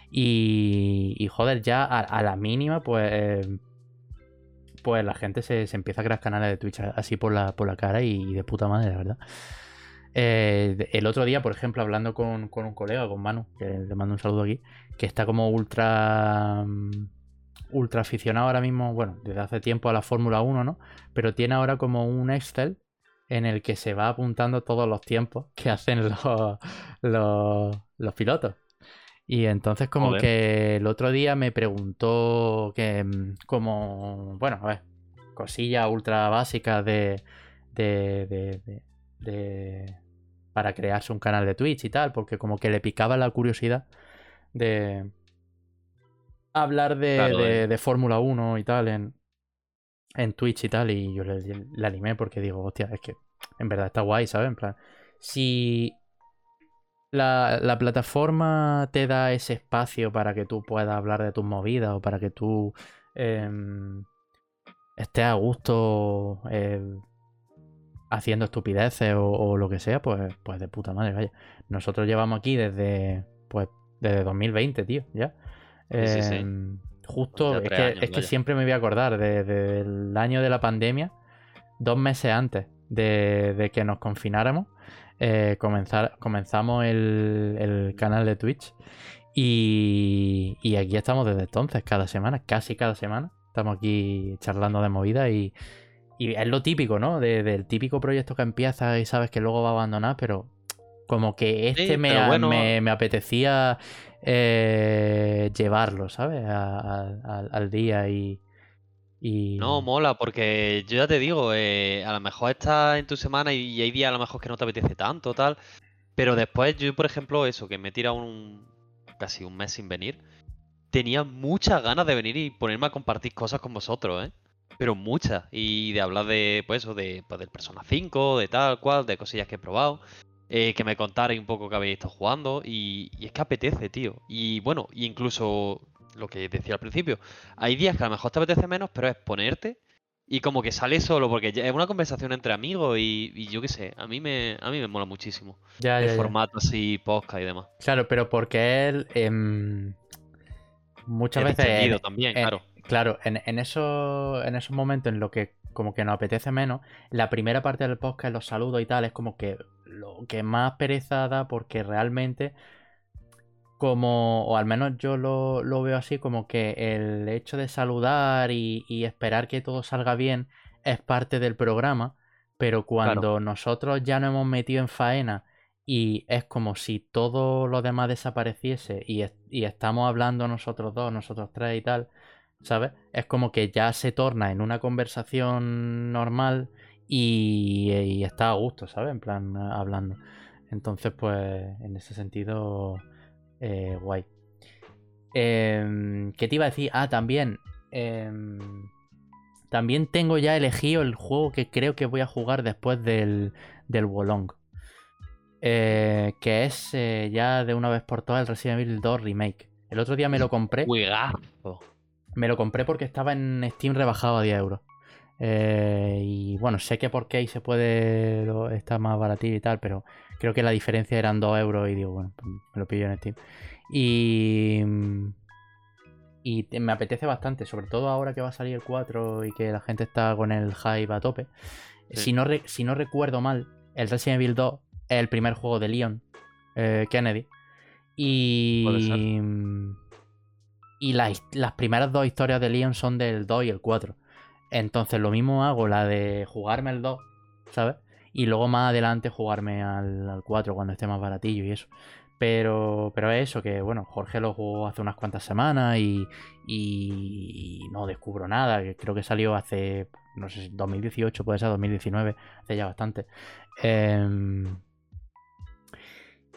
Y. y joder, ya a, la mínima, pues. pues la gente se, se empieza a crear canales de Twitch así por la, por la cara y de puta madre, la verdad. Eh, el otro día, por ejemplo, hablando con, con un colega, con Manu, que le mando un saludo aquí, que está como ultra mm, ultra aficionado ahora mismo, bueno, desde hace tiempo a la Fórmula 1, ¿no? Pero tiene ahora como un Excel en el que se va apuntando todos los tiempos que hacen *laughs* los, los, los pilotos. Y entonces como Joder. que el otro día me preguntó que mm, como, bueno, a ver, cosillas ultra básicas de, de, de, de- de- para crearse un canal de Twitch y tal, porque como que le picaba la curiosidad de hablar de, Claro, de, eh. de Fórmula 1 y tal en, en Twitch y tal, y yo le, animé porque digo, hostia, es que en verdad está guay, ¿sabes? En plan, si la, la plataforma te da ese espacio para que tú puedas hablar de tus movidas o para que tú em, estés a gusto eh, haciendo estupideces o, o lo que sea, pues, pues de puta madre, vaya. Nosotros llevamos aquí desde, pues, desde 2020, tío, ya. Sí, sí, sí. Justo, es que, años, es que vaya. siempre me voy a acordar de- del año de la pandemia, dos meses antes de, de que nos confináramos, eh, comenzar, comenzamos el, el canal de Twitch y, y aquí estamos desde entonces, cada semana, casi cada semana. Estamos aquí charlando de movida y, y es lo típico, ¿no? De- del típico proyecto que empieza y sabes que luego va a abandonar, pero como que este Sí, me, bueno. me, me apetecía eh, llevarlo, ¿sabes? A- a- al- al día y... y... No, mola, porque yo ya te digo, eh, a lo mejor estás en tu semana y, y hay días a lo mejor que no te apetece tanto, tal. Pero después yo, por ejemplo, eso, que me he tirado un casi un mes sin venir, tenía muchas ganas de venir y ponerme a compartir cosas con vosotros, ¿eh? Pero muchas. Y de hablar de, pues eso, de, pues, del Persona 5, de tal cual, de cosillas que he probado. Eh, que me contarais un poco que habéis estado jugando. Y, y es que apetece, tío. Y bueno, incluso lo que decía al principio. Hay días que a lo mejor te apetece menos, pero es ponerte y como que sale solo, porque es una conversación entre amigos y, y yo qué sé, a mí me, a mí me mola muchísimo. Ya, el ya, ya. formato así, podcast y demás. Claro, pero porque él em, muchas Es veces distendido en- también, en- claro. Claro, en, en esos, en esos momentos en los que como que nos apetece menos, la primera parte del podcast, los saludos y tal, es como que lo que más pereza da porque realmente como, o al menos yo lo, lo veo así, como que el hecho de saludar y, y esperar que todo salga bien es parte del programa, pero cuando nosotros ya nos hemos metido en faena y es como si todo lo demás desapareciese y, y estamos hablando nosotros dos, nosotros tres y tal, ¿sabes? Es como que ya se torna en una conversación normal y, está a gusto, ¿sabes? En plan, hablando. Entonces, pues, en ese sentido, eh, guay. Em, ¿qué te iba a decir? Ah, también. em, también tengo ya elegido el juego que creo que voy a jugar después del, del Wolong. Eh, que es eh, ya de una vez por todas el Resident Evil 2 Remake. El otro día me lo compré. Juegazo. Me lo compré porque estaba en Steam rebajado a 10 euros. Eh, y bueno, sé que por qué se puede está más baratillo y tal, pero creo que la diferencia eran 2 euros y digo, bueno, me lo pillo en Steam. Y, y me apetece bastante, sobre todo ahora que va a salir el 4 y que la gente está con el hype a tope. Sí. Si, no si no recuerdo mal, el Resident Evil 2 es el primer juego de Leon eh, Kennedy. Y. Y las, las primeras dos historias de Leon son del 2 y el 4. Entonces lo mismo hago la de jugarme el 2, ¿sabes? Y luego más adelante jugarme al, al 4 cuando esté más baratillo y eso. Pero, pero es eso, que bueno, Jorge lo jugó hace unas cuantas semanas y, y no descubro nada. Creo que salió hace, no sé, si 2018, puede ser 2019, hace ya bastante. Em,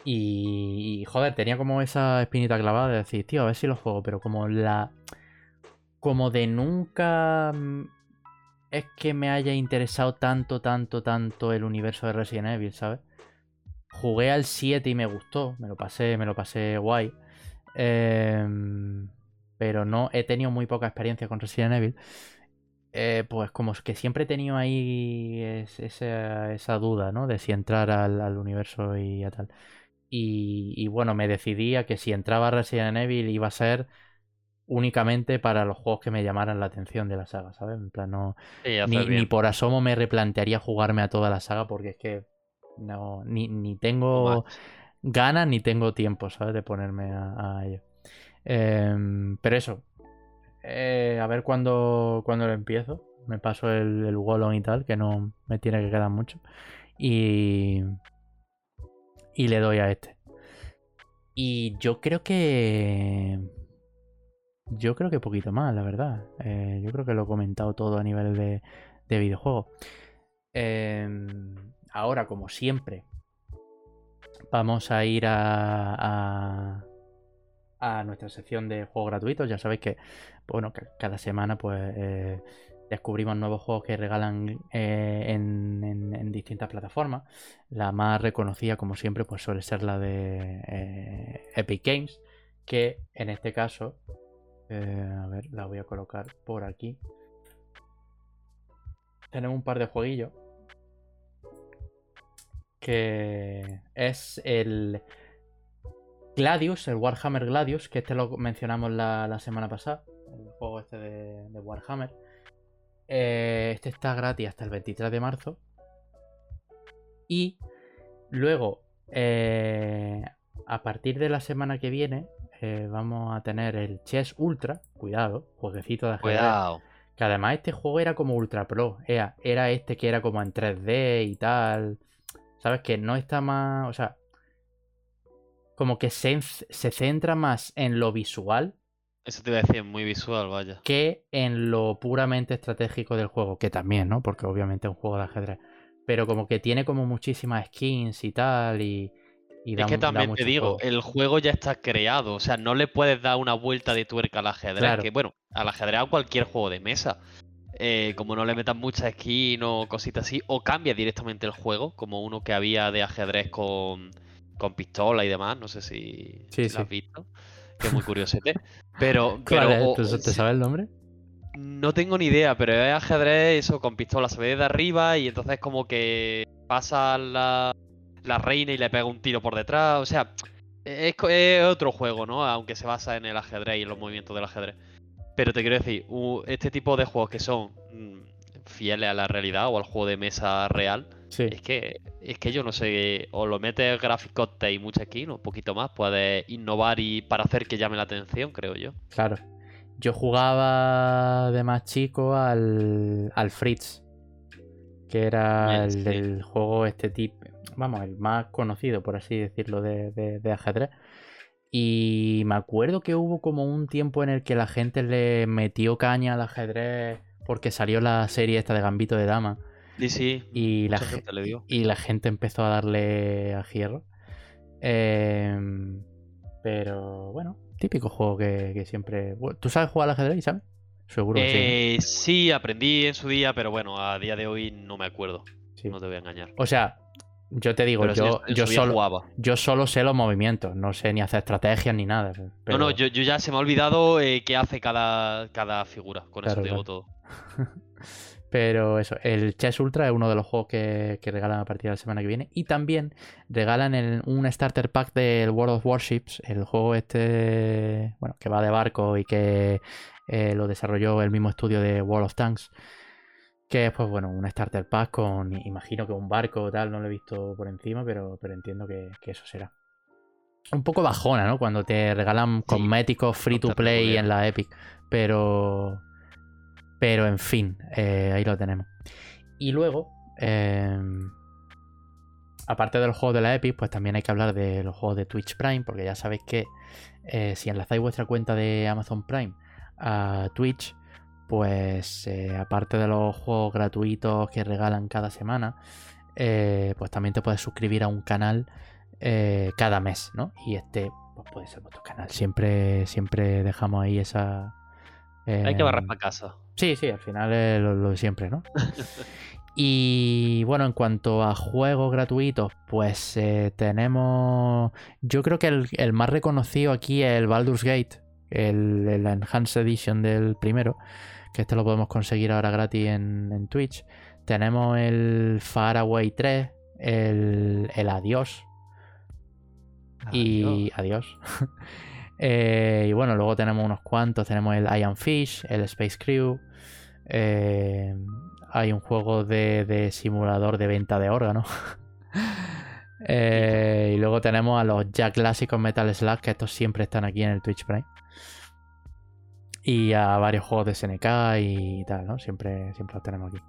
Y, joder, tenía como esa espinita clavada de decir, tío, a ver si lo juego, pero como la. Como de nunca mm, es que me haya interesado tanto, tanto, tanto el universo de Resident Evil, ¿sabes? Jugué al 7 y me gustó, me lo pasé, me lo pasé guay. Em, pero no he tenido muy poca experiencia con Resident Evil. Eh, pues como que siempre he tenido ahí esa, duda, ¿no? De si entrar al, universo y a tal. Y, y, bueno, me decidí a que si entraba a Resident Evil iba a ser únicamente para los juegos que me llamaran la atención de la saga, ¿sabes? En plan, no, ni, por asomo me replantearía jugarme a toda la saga porque es que no, ni, tengo ganas ni tengo tiempo, ¿sabes? De ponerme a, ello. Em, pero eso, eh, a ver cuándo, cuando lo empiezo. Me paso el, el Wallon y tal, que no me tiene que quedar mucho. Y, y le doy a este. Y yo creo que yo creo que poquito más, la verdad. Eh, yo creo que lo he comentado todo a nivel de, de videojuego. Em, ahora, como siempre, vamos a ir a, a, nuestra sección de juegos gratuitos. Ya sabéis que, bueno, cada semana pues eh, descubrimos nuevos juegos que regalan eh, en, en, distintas plataformas. La más reconocida, como siempre, pues suele ser la de Epic Games, que en este caso eh, a ver, la voy a colocar por aquí. Tenemos un par de jueguillos. Que es el Gladius, el Warhammer Gladius, que este lo mencionamos la, semana pasada. El juego este de, Warhammer. Eh, este está gratis hasta el 23 de marzo. Y luego, eh, a partir de la semana que viene, eh, vamos a tener el Chess Ultra, cuidado, jueguecito de ajedrez. Cuidado. Que además este juego era como Ultra Pro, era, era este que era como en 3D y tal. ¿Sabes? Que no está más. O sea. Como que se, se centra más en lo visual. Eso te iba a decir, muy visual, vaya. Que en lo puramente estratégico del juego. Que también, ¿no? Porque obviamente es un juego de ajedrez. Pero como que tiene como muchísimas skins y tal. Y, es que también te digo, el juego ya está creado, o sea, no le puedes dar una vuelta de tuerca al ajedrez, que bueno, al ajedrez o cualquier juego de mesa. Eh, como no le metas mucha skin o cositas así, o cambia directamente el juego, como uno que había de ajedrez con, con pistola y demás, no sé si, lo has visto, que es muy curiosete. Pero, *laughs* pero ¿Te sabes el nombre? No tengo ni idea, pero es ajedrez eso con pistola, se ve desde arriba y entonces como que pasa la, la reina y le pega un tiro por detrás. O sea, es, otro juego, ¿no? Aunque se basa en el ajedrez y en los movimientos del ajedrez. Pero te quiero decir, este tipo de juegos que son mm, fieles a la realidad o al juego de mesa real, es que es que yo no sé, o lo metes gráficos y mucha skin, un poquito más, puedes innovar y para hacer que llame la atención, creo yo. Claro. Yo jugaba de más chico al, al Fritz, que era el del juego este tipo, vamos, el más conocido, por así decirlo, de, ajedrez. Y me acuerdo que hubo como un tiempo en el que la gente le metió caña al ajedrez porque salió la serie esta de Gambito de Dama. Sí, sí. Y, la, gente le dio. y la gente empezó a darle a hierro. Em, pero bueno, típico juego que, siempre. ¿Tú sabes jugar al ajedrez, sabes? Seguro que sí. Eh, sí, aprendí en su día, pero bueno, a día de hoy no me acuerdo. No te voy a engañar. O sea, yo te digo, yo, yo, solo, yo solo sé los movimientos, no sé ni hacer estrategias ni nada. No, no, yo, ya se me ha olvidado eh, qué hace cada, cada figura, con eso te digo todo. *laughs* pero eso, el Chess Ultra es uno de los juegos que, regalan a partir de la semana que viene. Y también regalan un starter pack del World of Warships, el juego este, bueno, que va de barco y que eh, lo desarrolló el mismo estudio de World of Tanks. Que es, pues bueno, un starter pack con, imagino que un barco o tal, no lo he visto por encima, pero, pero entiendo que, eso será. Un poco bajona, ¿no? Cuando te regalan cosméticos free to play en la Epic. Pero. Pero en fin, eh, ahí lo tenemos. Y luego, em, aparte de los juegos de la Epic, pues también hay que hablar de los juegos de Twitch Prime, porque ya sabéis que eh, si enlazáis vuestra cuenta de Amazon Prime a Twitch, pues eh, aparte de los juegos gratuitos que regalan cada semana, pues también te puedes suscribir a un canal cada mes, ¿no? Y este pues, puede ser vuestro canal. Siempre, siempre dejamos ahí esa. Hay que barrar em, para casa. Sí, sí, al final es lo, lo de siempre, ¿no? *laughs* y bueno, en cuanto a juegos gratuitos, pues eh, tenemos. Yo creo que el, el más reconocido aquí es el Baldur's Gate, el, el Enhanced Edition del primero, que este lo podemos conseguir ahora gratis en, en Twitch. Tenemos el Faraway 3, el, el Adiós. Y adiós. *laughs* Eh, y bueno, luego tenemos unos cuantos. Tenemos el Iron Fish, el Space Crew. eh, hay un juego de, de simulador de venta de órganos. *laughs* Eh, y luego tenemos a los ya clásicos Metal Slug, que estos siempre están aquí en el Twitch Prime. Y a varios juegos de SNK y tal, ¿no? Siempre, siempre los tenemos aquí.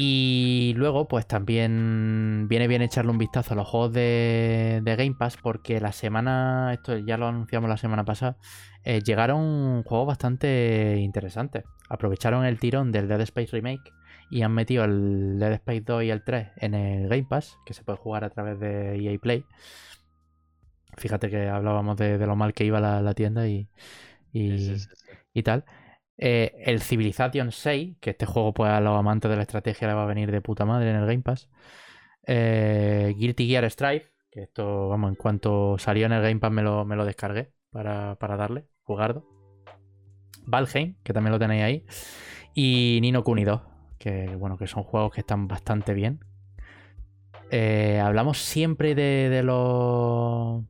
Y luego, pues también viene bien echarle un vistazo a los juegos de, de Game Pass, porque la semana, esto ya lo anunciamos la semana pasada, eh, llegaron juegos bastante interesantes. Aprovecharon el tirón del Dead Space Remake y han metido el Dead Space 2 y el 3 en el Game Pass, que se puede jugar a través de EA Play. Fíjate que hablábamos de, de lo mal que iba la, la tienda y, y, Sí, sí, sí, sí. y tal. Eh, el Civilization 6, que este juego pues a los amantes de la estrategia le va a venir de puta madre en el Game Pass. Eh, Guilty Gear Strive, que esto, vamos, en cuanto salió en el Game Pass me lo, me lo descargué para, para darle, jugarlo. Valheim, que también lo tenéis ahí. Y Nino Kuni 2, que bueno, que son juegos que están bastante bien. Eh, hablamos siempre de, de los.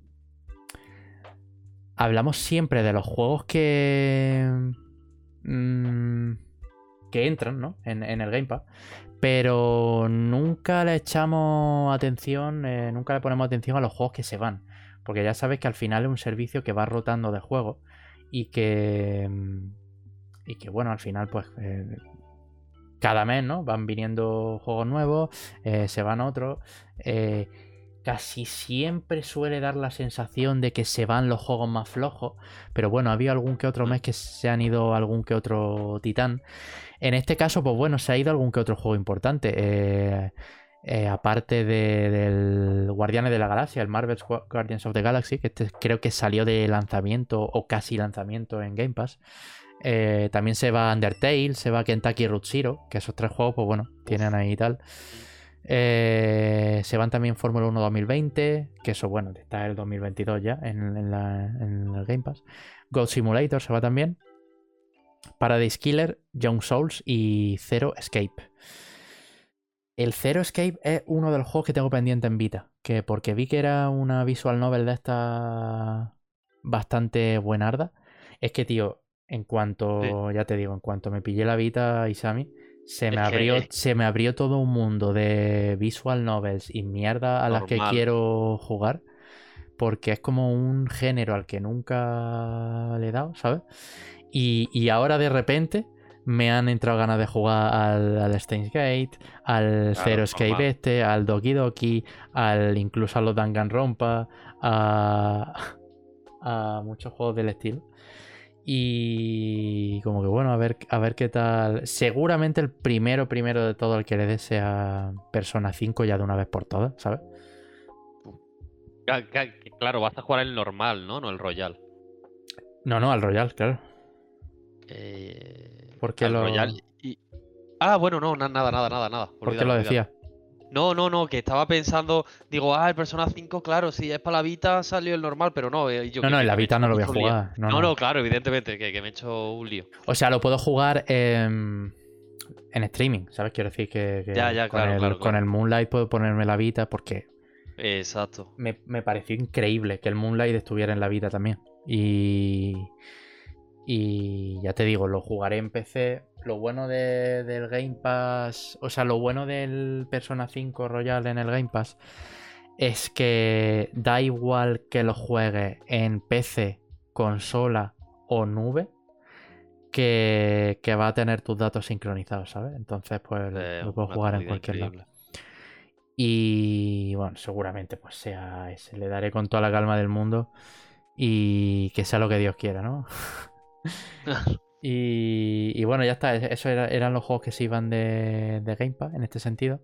Hablamos siempre de los juegos que. Mm, que entran, ¿no? En, el Game Pass. Pero nunca le echamos atención, eh, nunca le ponemos atención a los juegos que se van. Porque ya sabes que al final es un servicio que va rotando de juegos y que. mm, Y que bueno, al final, pues. eh, cada mes, ¿no? Van viniendo juegos nuevos, eh, se van otros. Casi siempre suele dar la sensación de que se van los juegos más flojos. Pero bueno, había algún que otro mes que se han ido algún que otro titán. En este caso, pues bueno, se ha ido algún que otro juego importante. eh, eh, aparte de- del Guardianes de la Galaxia, el Marvel's Gua- Guardians of the Galaxy, que este creo que salió de lanzamiento o casi lanzamiento en Game Pass. Eh, también se va Undertale, se va Kentucky Route Zero, que esos tres juegos, pues bueno, tienen ahí y tal. Eh, se van también Fórmula 1 2020, que eso, bueno, está el 2022 ya en, en la- en el Game Pass. God Simulator se va también. Paradise Killer, Young Souls y Zero Escape. El Zero Escape es uno de los juegos que tengo pendiente en Vita, que porque vi que era una visual novel de esta bastante buenarda. Es que, tío, en cuanto, ya te digo, en cuanto me pillé la Vita Isami, se me que- abrió, se me abrió todo un mundo de visual novels y mierda a las que quiero jugar. Porque es como un género al que nunca le he dado, ¿sabes? Y, y ahora de repente me han entrado ganas de jugar al, al Steins Gate, al Claro, Zero Escape normal. este, al Doki Doki, al incluso a los Danganronpa, a, *laughs* a muchos juegos del estilo. Y como que bueno, a ver, a ver qué tal. Seguramente el primero, primero de todo el que le dé sea Persona 5 ya de una vez por todas, ¿sabes? Claro, vas a jugar el normal, ¿no? No el Royal. No, no, al Royal, claro. Eh, ¿Por qué al lo- Royal y- Ah, bueno, no, na- nada, nada, nada, nada. ¿Por qué Olvídalo, lo decía? No, no, no, que estaba pensando, digo, ah, el Persona 5, claro, si es para la Vita salió el normal, pero no. eh, yo No, que- no, en la Vita no lo voy a jugar. No, No, no. no, claro, evidentemente, que, que me he hecho un lío. O sea, lo puedo jugar en streaming, ¿sabes? Quiero decir que, que Ya, ya, con, claro, el, claro, con claro. el Moonlight puedo ponerme la Vita porque Exacto. me, me pareció increíble que el Moonlight estuviera en la Vita también. Y, y ya te digo, lo jugaré en PC. Lo bueno de- del Game Pass, o sea, lo bueno del Persona 5 Royal en el Game Pass es que da igual que lo juegues en PC, consola o nube, que, que va a tener tus datos sincronizados, ¿sabes? Entonces, pues Eh, lo puedo jugar en cualquier lado. increíble. Y bueno, seguramente pues sea ese. Le daré con toda la calma del mundo y que sea lo que Dios quiera, ¿no? *laughs* y, y bueno, ya está. Esos eran los juegos que se iban de, de Game Pass en este sentido.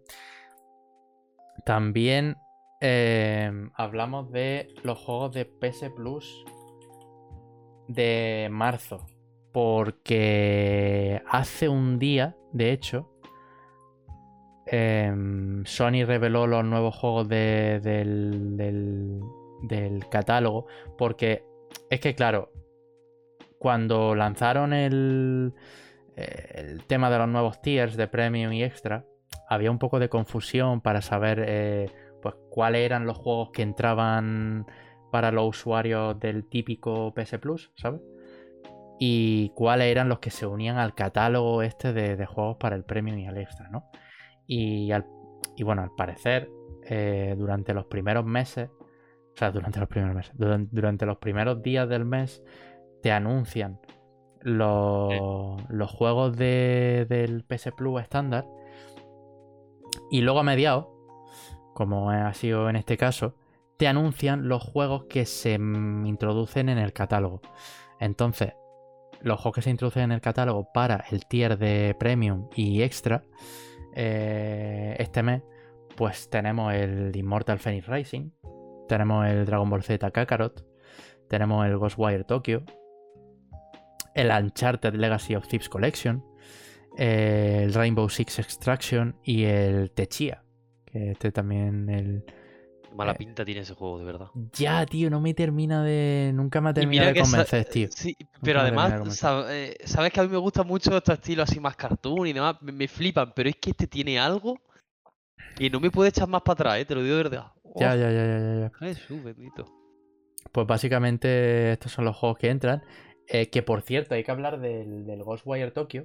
También eh, hablamos de los juegos de PS Plus de marzo. Porque hace un día, de hecho, em, Sony reveló los nuevos juegos de- del, del- del catálogo. Porque es que, claro, cuando lanzaron el, eh, el tema de los nuevos tiers de Premium y Extra, había un poco de confusión para saber eh, pues, cuáles eran los juegos que entraban para los usuarios del típico PS Plus, ¿sabes? Y cuáles eran los que se unían al catálogo este de, juegos para el Premium y el Extra, ¿no? Y, bueno, al parecer, eh, durante los primeros meses, o sea, durante los primeros meses, duran- durante los primeros días del mes, te anuncian los, los juegos de- del PS Plus estándar. Y luego a mediados, como ha sido en este caso, te anuncian los juegos que se introducen en el catálogo. Entonces, los juegos que se introducen en el catálogo para el tier de Premium y Extra, eh, este mes, pues tenemos el Immortal Phoenix Racing, tenemos el Dragon Ball Z Kakarot, tenemos el Ghostwire Tokyo, el Uncharted Legacy of Thieves Collection, el Rainbow Six Extraction y el Techia. Que este también el. Mala Eh. pinta tiene ese juego, de verdad. Ya, tío, no me termina de. Nunca me ha terminado de convencer, tío. Sí, pero además, sabes que a mí me gusta mucho estos estilos así más cartoon y demás, me, me flipan, pero es que este tiene algo que no me puede echar más para atrás, eh, te lo digo de verdad. Ya, Oh, ya, ya, ya, ya, ya. Jesús bendito. Pues básicamente estos son los juegos que entran. Eh, que por cierto, hay que hablar del, del Ghostwire Tokyo.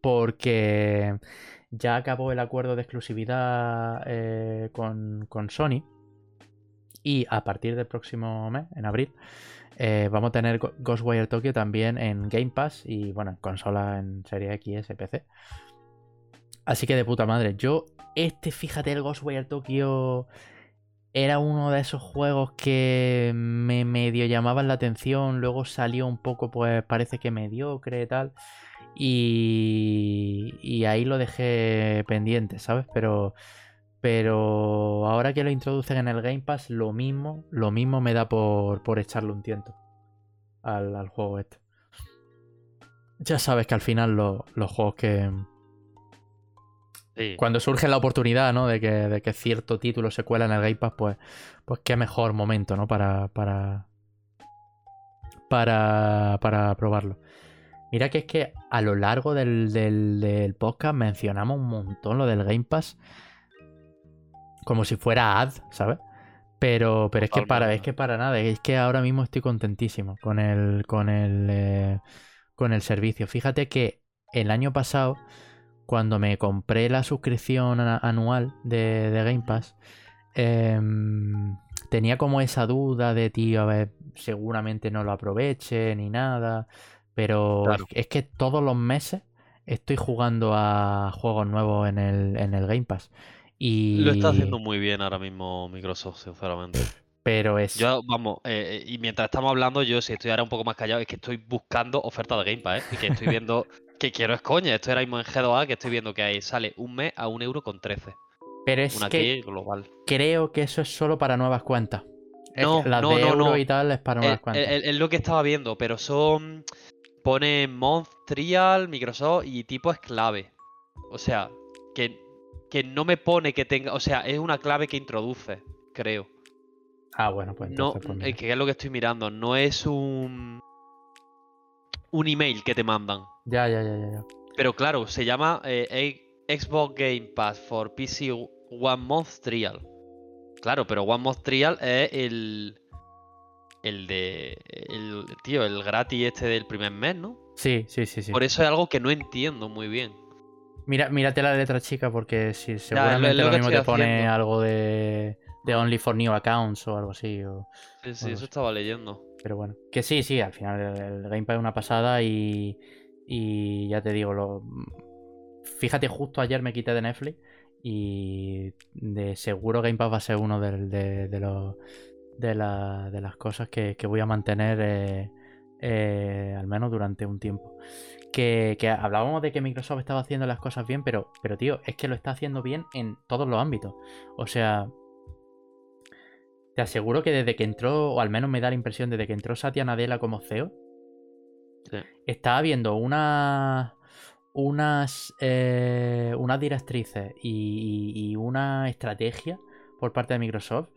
Porque ya acabó el acuerdo de exclusividad eh, con, con Sony. Y a partir del próximo mes, en abril, eh, vamos a tener Ghostwire Tokyo también en Game Pass y bueno, en consola en Serie X, PC. Así que de puta madre. Yo, este, fíjate, el Ghostwire Tokyo era uno de esos juegos que me medio llamaban la atención. Luego salió un poco, pues parece que mediocre y tal. Y, y ahí lo dejé pendiente, ¿sabes? Pero, pero ahora que lo introducen en el Game Pass, lo mismo, lo mismo me da por, por echarle un tiento al, al juego este. Ya sabes que al final lo- los juegos que, Sí. cuando surge la oportunidad, ¿no? De que, de que cierto título se cuela en el Game Pass, pues, pues qué mejor momento, ¿no? Para, para, para, para probarlo. Mira que es que a lo largo del, del, del podcast mencionamos un montón lo del Game Pass como si fuera ad, ¿sabes? Pero, pero es que para, es que para nada, es que ahora mismo estoy contentísimo con el, con el, eh, con el servicio. Fíjate que el año pasado cuando me compré la suscripción anual de, de Game Pass, em, tenía como esa duda de, tío, a ver, seguramente no lo aproveche ni nada, pero Claro. es que todos los meses estoy jugando a juegos nuevos en el, en el Game Pass. Y... Lo está haciendo muy bien ahora mismo Microsoft, sinceramente. Pero es... Yo, vamos, eh, eh, y mientras estamos hablando, yo si estoy ahora un poco más callado, es que estoy buscando ofertas de Game Pass, ¿eh? Y que estoy viendo, que quiero es coña, estoy ahora mismo en G2A, que estoy viendo que ahí sale un mes a un euro con 13. pero es Una que global. creo que eso es solo para nuevas cuentas. Es No, que las no, de no, euro no. y tal es para Es nuevas cuentas. es lo que estaba viendo, pero son. Pone Month Trial, Microsoft y tipo es clave. O sea, que, que no me pone que tenga. O sea, es una clave que introduce, creo. Ah, bueno, pues No, entonces, pues eh, mira. que es lo que estoy mirando. No es un. Un email que te mandan. Ya, ya, ya, ya, ya. Pero claro, se llama eh, Xbox Game Pass for PC One Month Trial. Claro, pero One Month Trial es el. El de. El, tío, el gratis este del primer mes, ¿no? Sí, sí, sí, sí. Por eso es algo que no entiendo muy bien. Mira, mírate la letra chica porque si lo- seguramente es lo mismo te pone haciendo. algo de, de Only for New Accounts o algo así. o- Sí, sí, eso sí. estaba leyendo. Pero bueno, que sí, sí, al final el, el Game Pass es una pasada y, y ya te digo, lo, fíjate, justo ayer me quité de Netflix y de seguro Game Pass va a ser uno de, de- de de, la- las cosas que, que voy a mantener eh, eh, al menos durante un tiempo. Que, que hablábamos de que Microsoft estaba haciendo las cosas bien, pero, pero tío, es que lo está haciendo bien en todos los ámbitos. O sea, te aseguro que desde que entró, o al menos me da la impresión, desde que entró Satya Nadella como CEO, está habiendo una, unas, eh, unas directrices y, una estrategia por parte de Microsoft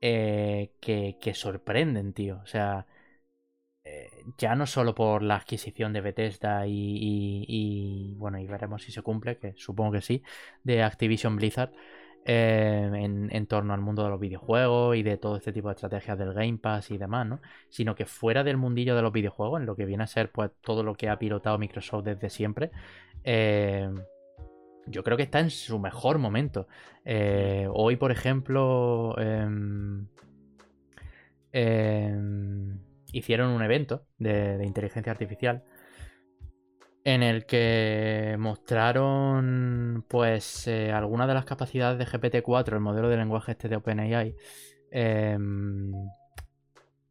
eh, que, que, sorprenden, tío. O sea, eh, ya no solo por la adquisición de Bethesda y, bueno, y veremos si se cumple, que supongo que sí, de Activision Blizzard eh, en, torno al mundo de los videojuegos y de todo este tipo de estrategias del Game Pass y demás, ¿no? Sino que fuera del mundillo de los videojuegos, en lo que viene a ser pues todo lo que ha pilotado Microsoft desde siempre, eh, yo creo que está en su mejor momento. hoy, por ejemplo, em, em, hicieron un evento de, inteligencia artificial en el que mostraron pues eh, algunas de las capacidades de GPT-4, el modelo de lenguaje este de OpenAI, eh,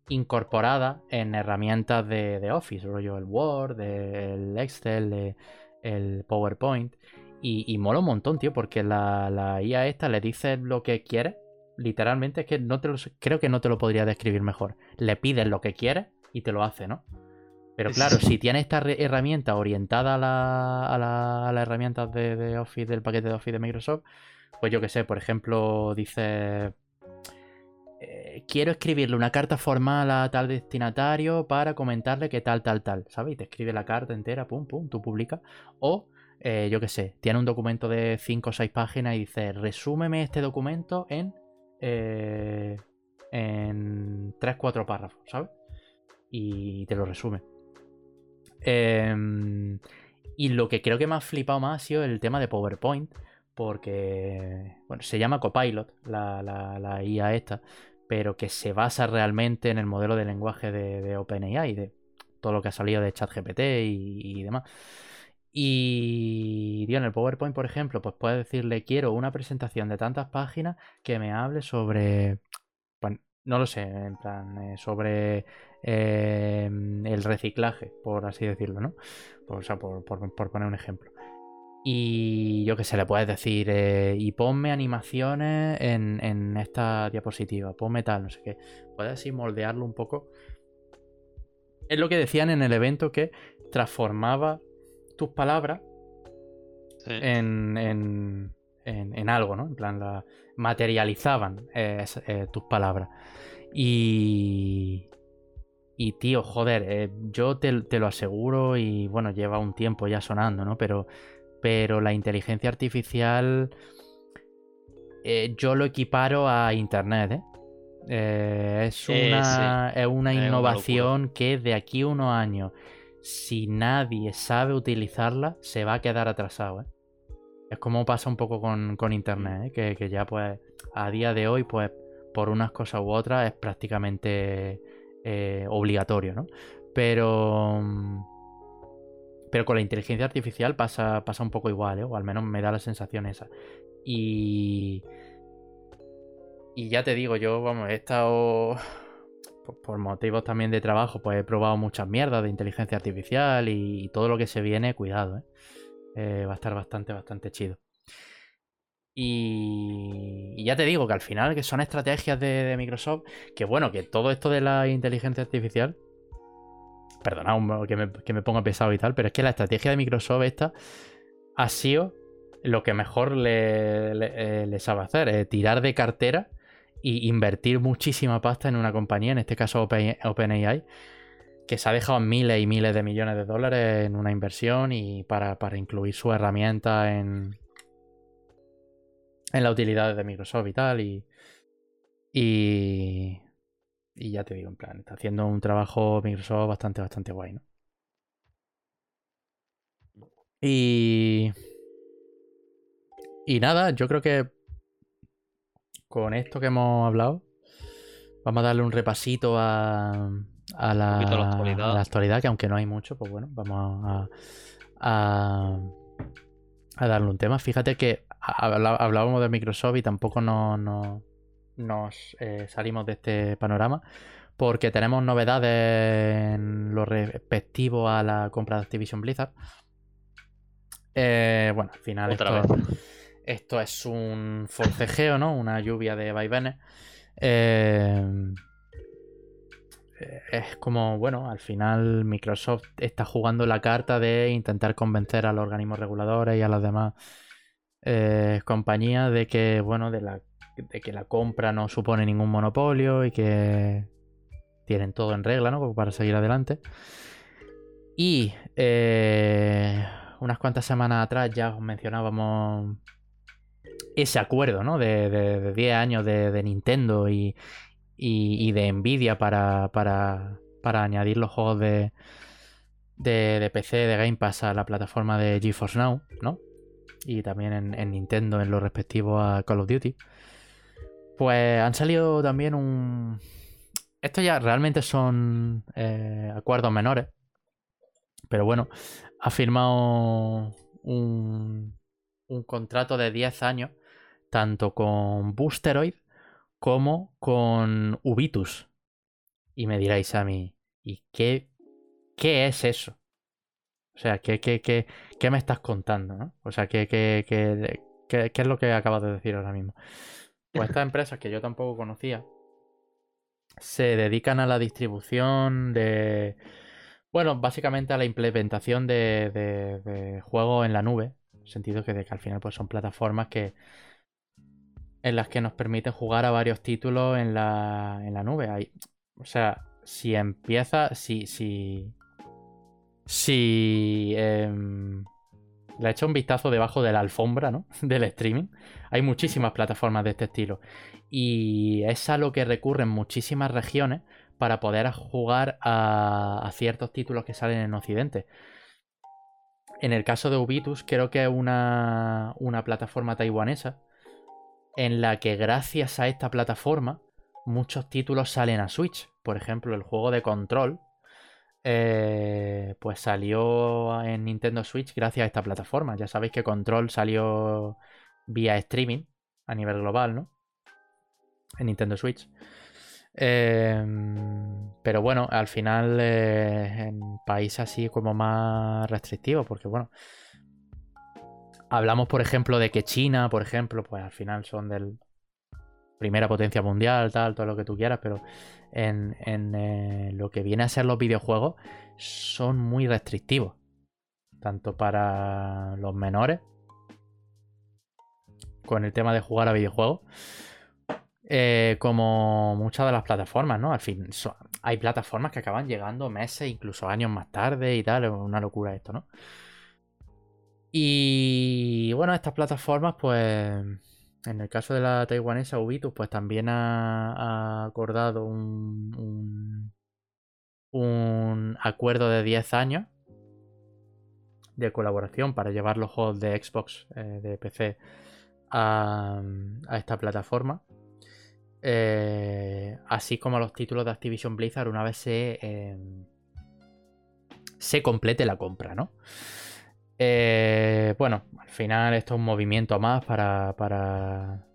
incorporada en herramientas de, Office, rollo el Word, el Excel, el PowerPoint. Y, mola un montón, tío, porque la, la IA esta le dice lo que quiere. Literalmente es que no te lo, creo que no te lo podría describir mejor. Le pides lo que quieres y te lo hace, ¿no? Pero claro, si tienes esta herramienta orientada a las la, herramientas de, Office, del paquete de Office de Microsoft, pues yo que sé, por ejemplo, dice, eh, quiero escribirle una carta formal a tal destinatario para comentarle que tal, tal, tal, ¿sabes? Y te escribe la carta entera, pum, pum, tú publicas. O, eh, yo que sé, tiene un documento de 5 o 6 páginas y dice, resúmeme este documento en, eh, en 3-4 párrafos, ¿sabes? y te lo resume. Em, y lo que creo que me ha flipado más ha sido el tema de PowerPoint, porque bueno, se llama Copilot, la, la, IA esta, pero que se basa realmente en el modelo de lenguaje de, OpenAI, de todo lo que ha salido de ChatGPT y, demás. Y en el PowerPoint, por ejemplo, pues puedes decirle quiero una presentación de tantas páginas que me hable sobre, no lo sé, en plan, eh, sobre Em, el reciclaje, por así decirlo, ¿no? o sea, por, poner un ejemplo. Y yo que sé, le puedes decir, eh, y ponme animaciones en, esta diapositiva, ponme tal, no sé qué. Puedes así moldearlo un poco. Es lo que decían en el evento que transformaba tus palabras en, en, en, algo, ¿no? En plan, la, materializaban eh, eh, tus palabras. Y, y tío, joder, eh, yo te, lo aseguro y bueno, lleva un tiempo ya sonando, ¿no? Pero, pero la inteligencia artificial yo lo equiparo a Internet, ¿eh? eh es, una, es una innovación que de aquí a unos años, si nadie sabe utilizarla, se va a quedar atrasado, ¿eh? Es como pasa un poco con, Internet, que, que ya pues a día de hoy, pues por unas cosas u otras es prácticamente eh, obligatorio, ¿no? Pero. Pero con la inteligencia artificial pasa, pasa un poco igual, ¿eh? O al menos me da la sensación esa. Y. Y ya te digo, yo, vamos, he estado. Por, motivos también de trabajo, pues he probado muchas mierdas de inteligencia artificial y, todo lo que se viene, cuidado, ¿eh? ¿Eh? va a estar bastante, bastante chido. Y, ya te digo que al final que son estrategias de, Microsoft, que bueno, que todo esto de la inteligencia artificial, perdonad que me, que me ponga pesado y tal, pero es que la estrategia de Microsoft esta ha sido lo que mejor le, eh, sabe hacer, es tirar de cartera e invertir muchísima pasta en una compañía, en este caso OpenAI, que se ha dejado miles y miles de millones de dólares en una inversión y para, para incluir su herramienta en, en la utilidad de Microsoft y tal. Y, y, y ya te digo, en plan, está haciendo un trabajo Microsoft bastante, bastante guay, ¿no? Y. Y nada, yo creo que con esto que hemos hablado, vamos a darle un repasito a, a, la, actualidad. que aunque no hay mucho, pues bueno, vamos a, darle un tema. Fíjate que hablábamos de Microsoft y tampoco no, nos eh, salimos de este panorama porque tenemos novedades en lo respectivo a la compra de Activision Blizzard. Eh, bueno, al final esto, esto, es un forcejeo, ¿no? Una lluvia de vaivenes. Eh, es como, bueno, al final Microsoft está jugando la carta de intentar convencer a los organismos reguladores y a las demás eh, compañías de que, bueno, de, la, de que la compra no supone ningún monopolio y que tienen todo en regla, ¿no? Para seguir adelante. Y eh, unas cuantas semanas atrás ya os mencionábamos ese acuerdo, ¿no? De, 10 años de, Nintendo y, y, de Nvidia para, para, para, añadir los juegos de, de, PC de Game Pass a la plataforma de GeForce Now, ¿no? Y también en, Nintendo en lo respectivo a Call of Duty. Pues han salido también un... Estos ya realmente son eh, acuerdos menores. Pero bueno, ha firmado un, un contrato de 10 años tanto con Boosteroid como con Ubitus. Y me diréis a mí, ¿y qué, qué es eso? O sea, ¿qué, qué, qué, qué me estás contando? ¿no? O sea, ¿qué, qué, qué, es lo que acabas de decir ahora mismo? Pues estas empresas que yo tampoco conocía se dedican a la distribución de... Bueno, básicamente a la implementación de, de, juegos en la nube. En el sentido que, que al final pues, son plataformas que en las que nos permite jugar a varios títulos en la, en la nube. Hay, o sea, si empieza, si, si, si em, le echo un vistazo debajo de la alfombra, ¿no? *laughs* Del streaming. Hay muchísimas plataformas de este estilo. Y es a lo que recurren muchísimas regiones para poder jugar a, a ciertos títulos que salen en Occidente. En el caso de Ubitus, creo que es una, una plataforma taiwanesa en la que gracias a esta plataforma muchos títulos salen a Switch. Por ejemplo, el juego de Control, eh, pues salió en Nintendo Switch gracias a esta plataforma. Ya sabéis que Control salió vía streaming a nivel global, ¿no? En Nintendo Switch. Em, pero bueno, al final eh, en países así como más restrictivos, porque bueno, Hablamos, por ejemplo, de que China, por ejemplo, pues al final son del primera potencia mundial, tal, todo lo que tú quieras, pero en, eh, lo que viene a ser los videojuegos son muy restrictivos. Tanto para los menores, con el tema de jugar a videojuegos, eh, como muchas de las plataformas, ¿no? Al fin, hay plataformas que acaban llegando meses, incluso años más tarde y tal, es una locura esto, ¿no? Y bueno, estas plataformas, pues en el caso de la taiwanesa Ubitus, pues también ha, acordado un, un, acuerdo de 10 años de colaboración para llevar los juegos de Xbox, eh, de PC, a, esta plataforma. Eh, así como los títulos de Activision Blizzard una vez se, eh, se complete la compra, ¿no? Eh, bueno, al final esto es un movimiento más para, para,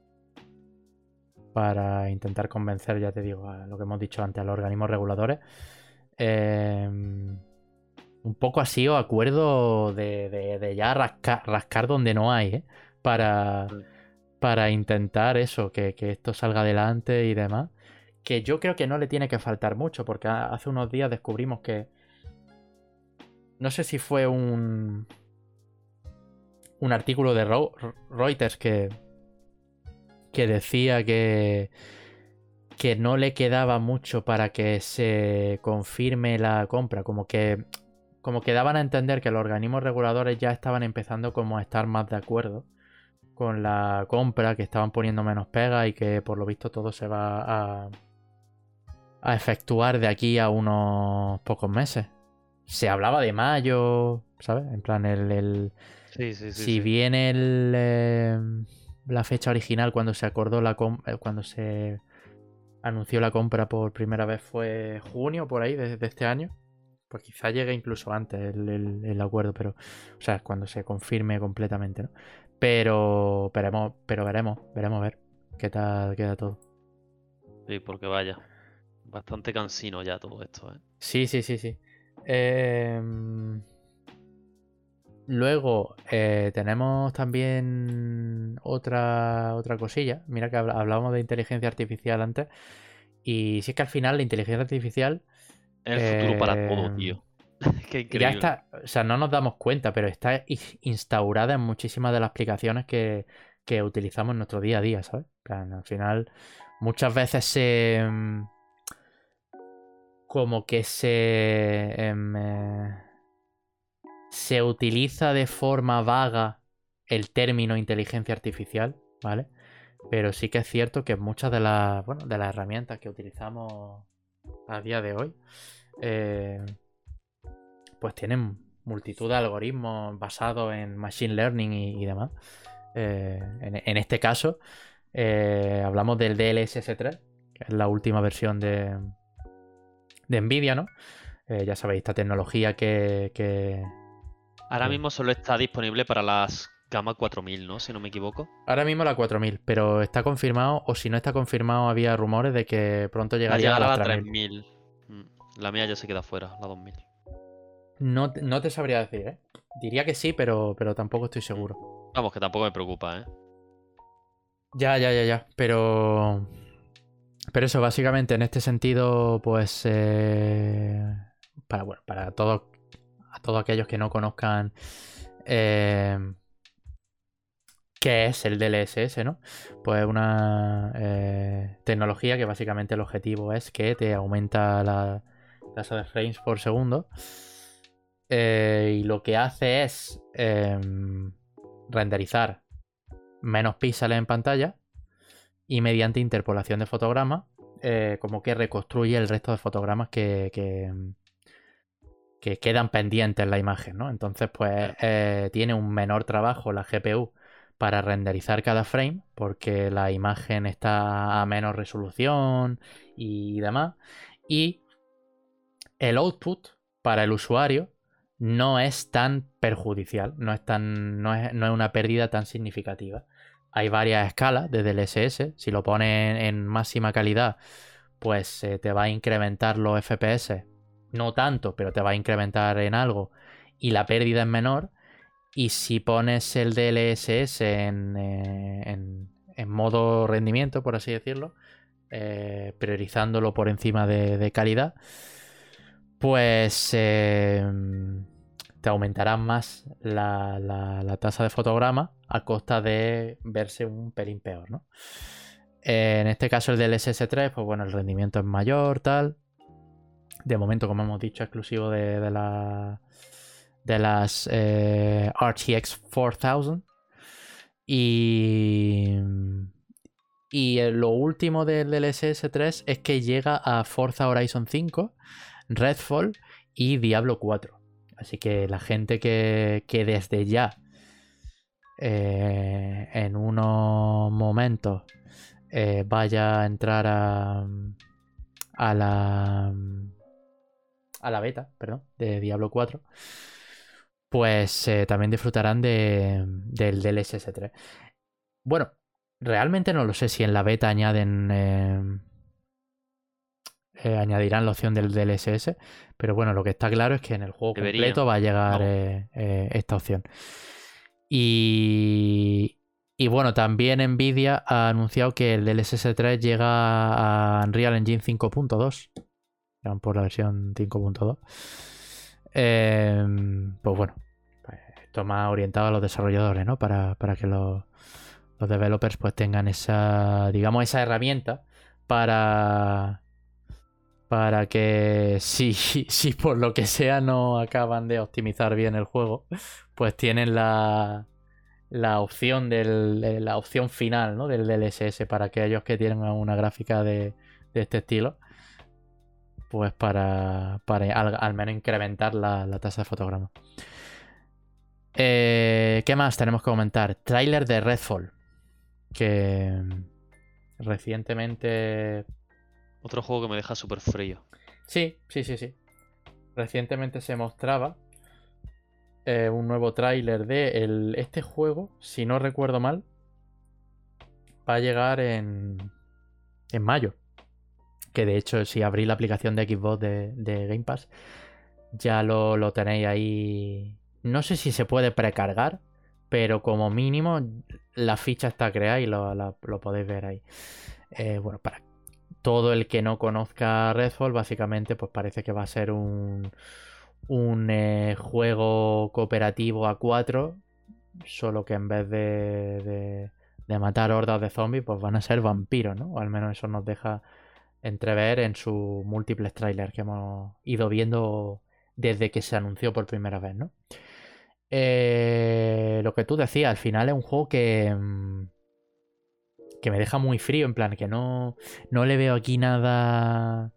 para intentar convencer, ya te digo, a lo que hemos dicho antes, a los organismos reguladores. Eh, un poco así o acuerdo de, ya rascar, donde no hay, ¿eh? para, para intentar eso, que, que, esto salga adelante y demás. Que yo creo que no le tiene que faltar mucho, porque hace unos días descubrimos que... No sé si fue un, un artículo de Reuters que, que decía que, que no le quedaba mucho para que se confirme la compra, como que como daban a entender que los organismos reguladores ya estaban empezando como a estar más de acuerdo con la compra, que estaban poniendo menos pega y que por lo visto todo se va a, a efectuar de aquí a unos pocos meses. Se hablaba de mayo, ¿sabes? En plan, el, si bien el, em, la fecha original cuando se acordó la eh, cuando se anunció la compra por primera vez fue junio por ahí de, este año, pues quizá llegue incluso antes el, acuerdo, pero o sea cuando se confirme completamente, ¿no? Pero veremos, pero veremos, veremos a ver qué tal queda todo. Sí, porque vaya, bastante cansino ya todo esto, ¿eh? Sí, sí, sí, sí. Eh... Luego eh, tenemos también otra, otra cosilla. Mira que hablábamos de inteligencia artificial antes. Y si es que al final la inteligencia artificial. Es el futuro para todo, eh, tío. *laughs* Qué increíble. Ya está, o sea, no nos damos cuenta, pero está instaurada en muchísimas de las aplicaciones que, que utilizamos en nuestro día a día, ¿sabes? Plan, al final, muchas veces se. mm, Como que se. em, eh, se utiliza de forma vaga el término inteligencia artificial, ¿vale? Pero sí que es cierto que muchas de las, bueno, de las herramientas que utilizamos a día de hoy, eh, pues tienen multitud de algoritmos basados en machine learning y, demás. Eh, en, este caso, eh, hablamos del DLSS3, que es la última versión de, de Nvidia, ¿no? Ya sabéis, esta tecnología que- Ahora mismo solo está disponible para las gama 4000, ¿no? Si no me equivoco. Ahora mismo la 4000, pero está confirmado, o si no está confirmado, había rumores de que pronto llegaría llegar a a las la 3000. 3000. Mm, La mía ya se queda fuera, la 2000. No, te- no te sabría decir, ¿eh? Diría que sí, pero, pero tampoco estoy seguro. Vamos, que tampoco me preocupa, ¿eh? Ya, ya, ya, ya. Pero. Pero eso, básicamente, en este sentido, pues. eh, para, bueno, para todos. A todos aquellos que no conozcan. eh, ¿Qué es el DLSS, no? Pues una eh, tecnología que básicamente el objetivo es que te aumenta la tasa de frames por segundo. eh, y lo que hace es em, renderizar menos píxeles en pantalla y mediante interpolación de fotogramas, como que reconstruye el resto de fotogramas que, que quedan pendientes en la imagen, ¿no? Entonces, pues eh, tiene un menor trabajo la GPU para renderizar cada frame, porque la imagen está a menos resolución y demás. Y el output para el usuario no es tan perjudicial, no es, tan, no es, no es una pérdida tan significativa. Hay varias escalas de DLSS. Si lo pones en máxima calidad, pues eh, te va a incrementar los FPS. No tanto, pero te va a incrementar en algo. Y la pérdida es menor. Y si pones el DLSS en, eh, en- en modo rendimiento, por así decirlo, eh, priorizándolo por encima de, calidad, pues eh, te aumentará más la, la- la tasa de fotograma a costa de verse un pelín peor, ¿no? Eh, en este caso el del SS3, pues bueno, el rendimiento es mayor, tal. De momento, como hemos dicho, exclusivo de, de la- de las eh, RTX 4000. Y, y eh, lo último del DLSS 3 es que llega a Forza Horizon 5, Redfall y Diablo 4. Así que la gente que, que desde ya, eh, en unos momentos, vaya a entrar a, a la a la beta, perdón, de Diablo 4, pues eh, también disfrutarán de, del DLSS 3. Bueno, realmente no lo sé si en la beta añaden eh, eh, añadirán la opción del DLSS, pero bueno, lo que está claro es que en el juego completo va a llegar esta opción. Y, y bueno, también Nvidia ha anunciado que el DLSS 3 llega a Unreal Engine 5.2. Por la versión 5.2. Eh, pues bueno, pues esto más orientado a los desarrolladores, ¿no? Para, para que los, los developers pues tengan esa, digamos, esa herramienta para para que *laughs* si, si por lo que sea no acaban de optimizar bien el juego, pues tienen la, la opción del, de la opción final ¿no? del DLSS para aquellos que tienen una gráfica de, de este estilo, pues para, para al, al menos incrementar la, la tasa de fotogramas. Eh, ¿Qué más tenemos que comentar? Trailer de Redfall. Que recientemente Otro juego que me deja súper frío. Sí, sí, sí, sí. Recientemente se mostraba eh, un nuevo tráiler de el- este juego, si no recuerdo mal, va a llegar en, en mayo. Que de hecho, si abrís la aplicación de Xbox de, de Game Pass, ya lo, lo tenéis ahí No sé si se puede precargar, pero como mínimo la ficha está creada y lo, lo podéis ver ahí. Eh, bueno, para todo el que no conozca Redfall, básicamente, pues parece que va a ser un, un eh, juego cooperativo a 4, solo que en vez de, de, matar hordas de zombies, pues van a ser vampiros, ¿no? O al menos eso nos deja entrever en sus múltiples trailers que hemos ido viendo desde que se anunció por primera vez, ¿no? Eh, lo que tú decías, al final es un juego que, mm, que me deja muy frío, en plan, que no, no le veo aquí nada...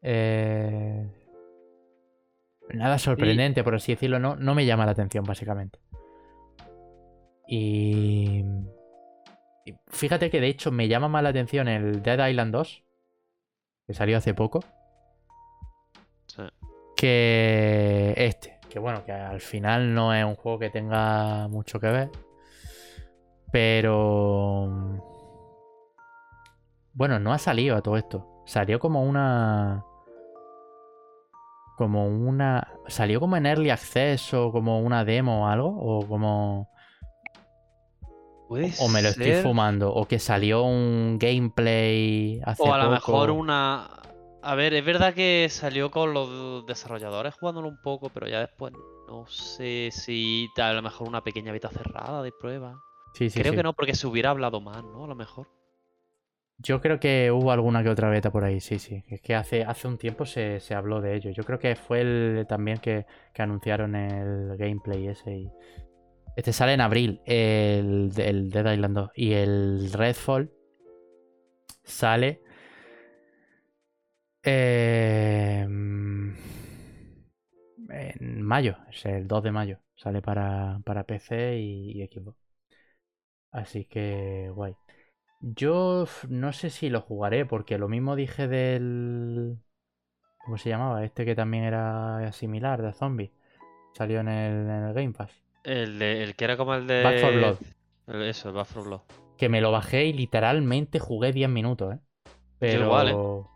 Eh, nada sorprendente, por así decirlo, no, no me llama la atención, básicamente. Y... Fíjate que de hecho me llama más la atención el Dead Island 2, que salió hace poco, que este. Que bueno, que al final no es un juego que tenga mucho que ver. Pero... Bueno, no ha salido a todo esto. Salió como una como una. ¿Salió como en Early Access o como una demo o algo? ¿O como.? O me lo estoy fumando. O que salió un gameplay hace O a lo mejor una. A ver, es verdad que salió con los desarrolladores jugándolo un poco, pero ya después no sé si a lo mejor una pequeña beta cerrada de prueba. Sí, sí, Creo que no, porque se hubiera hablado más, ¿no? A lo mejor. Yo creo que hubo alguna que otra beta por ahí, sí, sí. Es que hace, hace un tiempo se, habló de ello. Yo creo que fue el también que, anunciaron el gameplay ese. Este sale en abril, el, Dead Island 2. Y el Redfall sale. Em, en mayo, es el 2 de mayo. Sale para, para PC y, y Xbox. Así que guay. Yo no sé si lo jugaré, porque lo mismo dije del. ¿Cómo se llamaba? Este que también era similar, de zombie. Salió en el, Game Pass. El, el que era como el de. Back for Blood. Eso, el Back for Blood. Que me lo bajé y literalmente jugué 10 minutos, ¿eh? Pero. ¿eh?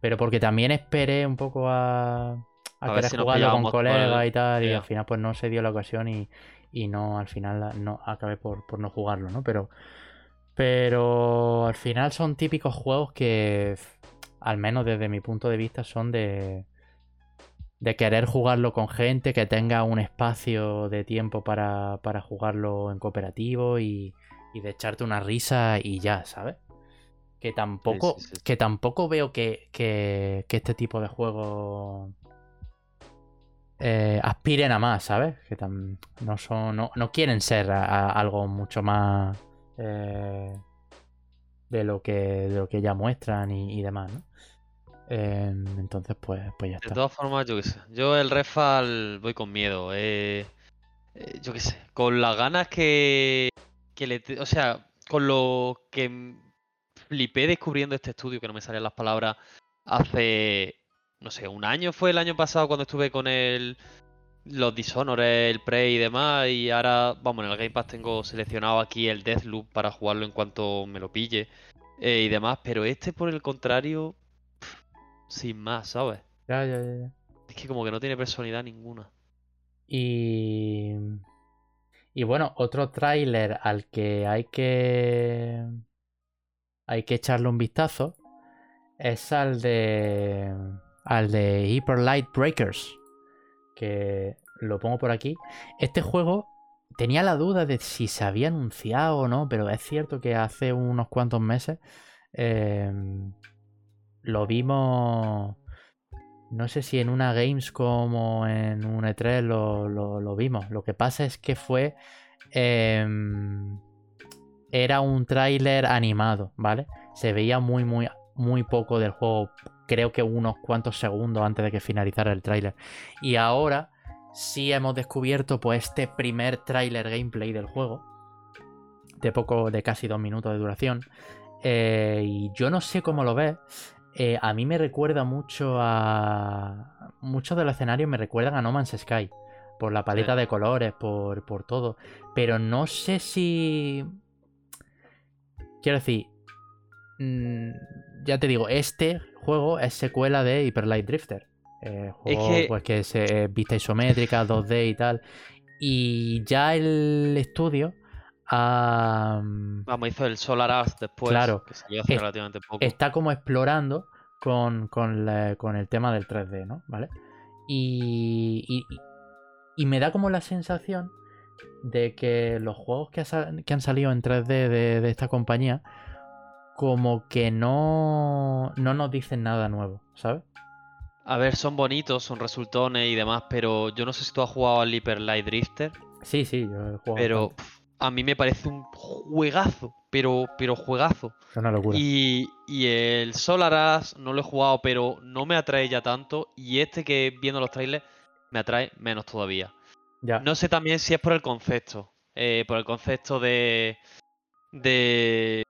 Pero porque también esperé un poco a. A, querer jugarlo con colegas y tal. Y al final, pues no se dio la ocasión y, y no, al final no acabé por, por no jugarlo, ¿no? Pero. Pero al final son típicos juegos que, al menos desde mi punto de vista, son de, de querer jugarlo con gente, que tenga un espacio de tiempo para, para jugarlo en cooperativo y, y, de echarte una risa y ya, ¿sabes? Que tampoco, Que tampoco veo que, que, que, este tipo de juegos eh, aspiren a más, ¿sabes? Que no, son, no, no quieren ser algo mucho más eh, de, lo que, de lo que ya muestran y, demás, ¿no? Em, entonces, pues, pues ya está. De todas formas, yo qué sé. Yo el Refal voy con miedo. Eh, eh, yo qué sé. Con las ganas que, que le. O sea, con lo que flipé descubriendo este estudio, que no me salían las palabras, hace. No sé, un año fue el año pasado cuando estuve con el los Dishonored, el Prey y demás. Y ahora, vamos, en el Game Pass tengo seleccionado aquí el Deathloop para jugarlo en cuanto me lo pille eh, y demás. Pero este, por el contrario, sin más, ¿sabes? Ya, ya, ya, Es que como que no tiene personalidad ninguna. Y. Y bueno, otro tráiler al que hay que. Hay que echarle un vistazo. Es al de. Al de Hyper Light Breakers que lo pongo por aquí. Este juego tenía la duda de si se había anunciado o no, pero es cierto que hace unos cuantos meses em, lo vimos. No sé si en una Gamescom o en un E3 lo, lo, vimos. Lo que pasa es que fue. Em, era un tráiler animado, ¿vale? Se veía muy, muy, muy poco del juego creo que unos cuantos segundos antes de que finalizara el tráiler. Y ahora sí hemos descubierto pues este primer tráiler gameplay del juego. De poco, de casi dos minutos de duración. Eh, y yo no sé cómo lo ves. Eh, a mí me recuerda mucho a. Muchos de los escenarios me recuerdan a No Man's Sky. Por la paleta de colores, por, por todo. Pero no sé si. Quiero decir. Mm, ya te digo, este juego es secuela de Hyper Light Drifter. Eh, juego que... pues que es vista isométrica, 2D y tal. Y ya el estudio ha, Vamos, hizo el Solar Ash después, Claro. que salió hace Es- relativamente poco. está como explorando con, con la- con el tema del 3D, ¿no? ¿Vale? Y, y, y me da como la sensación de que los juegos que, ha sal- que han salido en 3D de, de esta compañía como que no, no nos dicen nada nuevo, ¿sabes? A ver, son bonitos, son resultones y demás, pero yo no sé si tú has jugado al Hyper Light Drifter, Sí, sí, yo he jugado pero bastante. A mí me parece un juegazo, pero, pero juegazo. Es una locura. Y, y el Solar Ash no lo he jugado, pero no me atrae ya tanto. Y este que viendo los trailers me atrae menos todavía. Ya. No sé también si es por el concepto. eh, por el concepto de. de.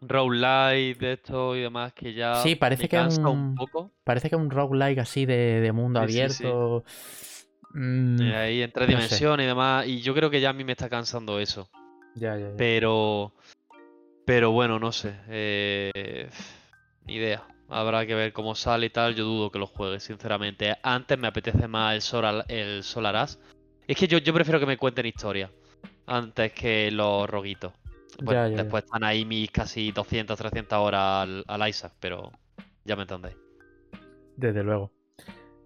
Roguelite, de esto y demás, que ya. Sí, parece me que es un un- poco. Parece que es un roguelike así de, de mundo Sí, sí, sí. Mm, eh, ahí en tres no sé. dimensiones y demás. Y yo creo que ya a mí me está cansando eso. ya, ya, ya. Pero. Pero bueno, no sé. eh, ni idea. Habrá que ver cómo sale y tal. Yo dudo que lo juegue, sinceramente. Antes me apetece más el Solar, el Solar Ash. Es que yo, yo prefiero que me cuenten historia. Antes que los roguitos. Pues Ya, ya, ya. después están ahí mis casi 200, 300 horas al, al Isaac. Pero ya me entendéis. Desde luego.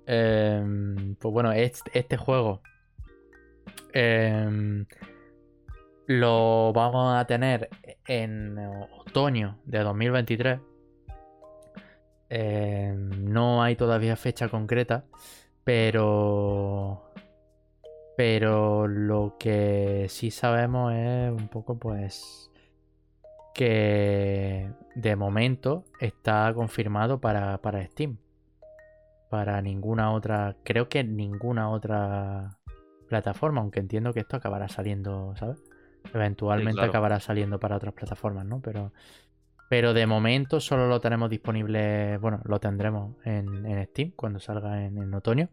Em, pues bueno, este, este juego em, lo vamos a tener en otoño de 2023. Em, no hay todavía fecha concreta, pero pero lo que sí sabemos es un poco pues que de momento está confirmado para, para Steam para ninguna otra, creo que ninguna otra plataforma, aunque entiendo que esto acabará saliendo, ¿sabes? Eventualmente claro. acabará saliendo para otras plataformas, ¿no? Pero, pero de momento solo lo tenemos disponible, bueno, lo tendremos en, en Steam cuando salga en, en otoño.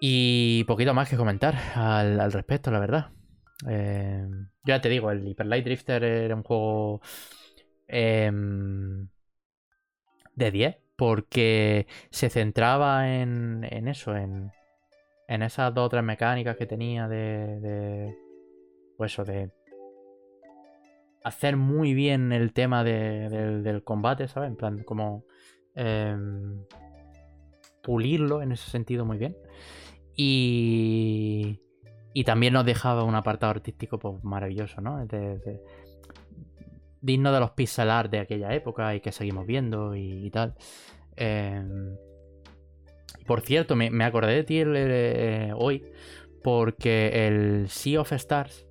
Y poquito más que comentar al, al respecto, la verdad. Eh, ya te digo, el Hyper Light Drifter era un juego em, de 10 porque se centraba en, en eso, en, en esas dos o tres mecánicas que tenía de, de pues eso, de hacer muy bien el tema de- del, combate, ¿sabes? En plan, como em, pulirlo en ese sentido muy bien. Y, y también nos dejaba un apartado artístico pues, maravilloso, ¿no? De- digno de los pixel art de aquella época y que seguimos viendo y, y tal. Eh, por cierto, me, me acordé de ti el- eh, hoy porque el Sea of Stars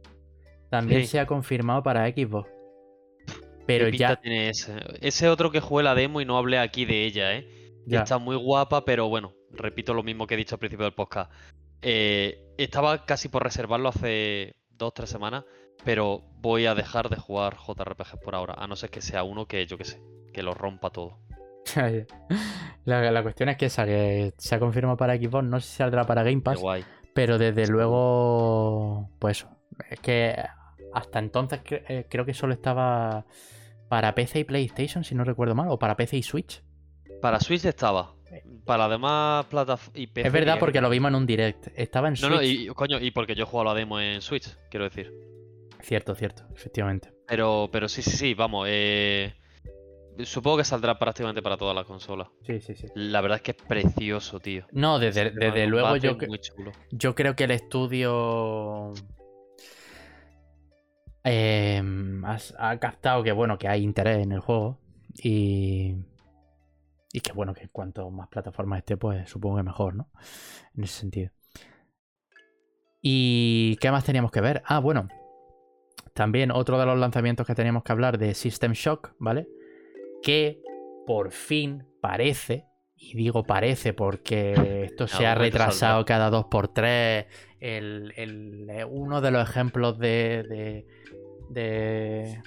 también Sí. se ha confirmado para Xbox. ¿Qué Pero ya, tiene ese? Ese otro que jugué la demo y no hablé aquí de ella, ¿eh? ya. Está muy guapa, pero bueno, repito lo mismo que he dicho al principio del podcast. Eh, estaba casi por reservarlo hace dos, tres semanas, pero voy a dejar de jugar JRPG por ahora, a no ser que sea uno que yo que sé, que lo rompa todo. *laughs* la, la cuestión es que esa que se ha confirmado para Xbox, no sé si saldrá para Game Qué Pass, guay. pero desde luego, pues es que hasta entonces cre- eh, creo que solo estaba para PC y PlayStation, si no recuerdo mal, o para PC y Switch. Para Switch estaba. Para las demás plataformas y PC es verdad porque que lo no. vimos en un direct. Estaba en No, Switch. no, y coño, y porque yo he jugado la demo en Switch, quiero decir. Cierto, cierto, efectivamente. Pero, pero sí, sí, sí, vamos. eh, Supongo que saldrá prácticamente para todas las consolas. Sí, sí, sí. La verdad es que es precioso, tío. No, desde, desde luego yo, que- Muy chulo. yo creo que el estudio eh, has- ha, captado que bueno que hay interés en el juego y y que bueno que cuanto más plataformas esté pues supongo que mejor, ¿no? En ese sentido. ¿Y qué más teníamos que ver? Ah, bueno. También otro de los lanzamientos que teníamos que hablar de System Shock, ¿vale? Que por fin parece, y digo parece porque esto se ha retrasado cada 2x3. El, el- uno de los ejemplos de, de, de,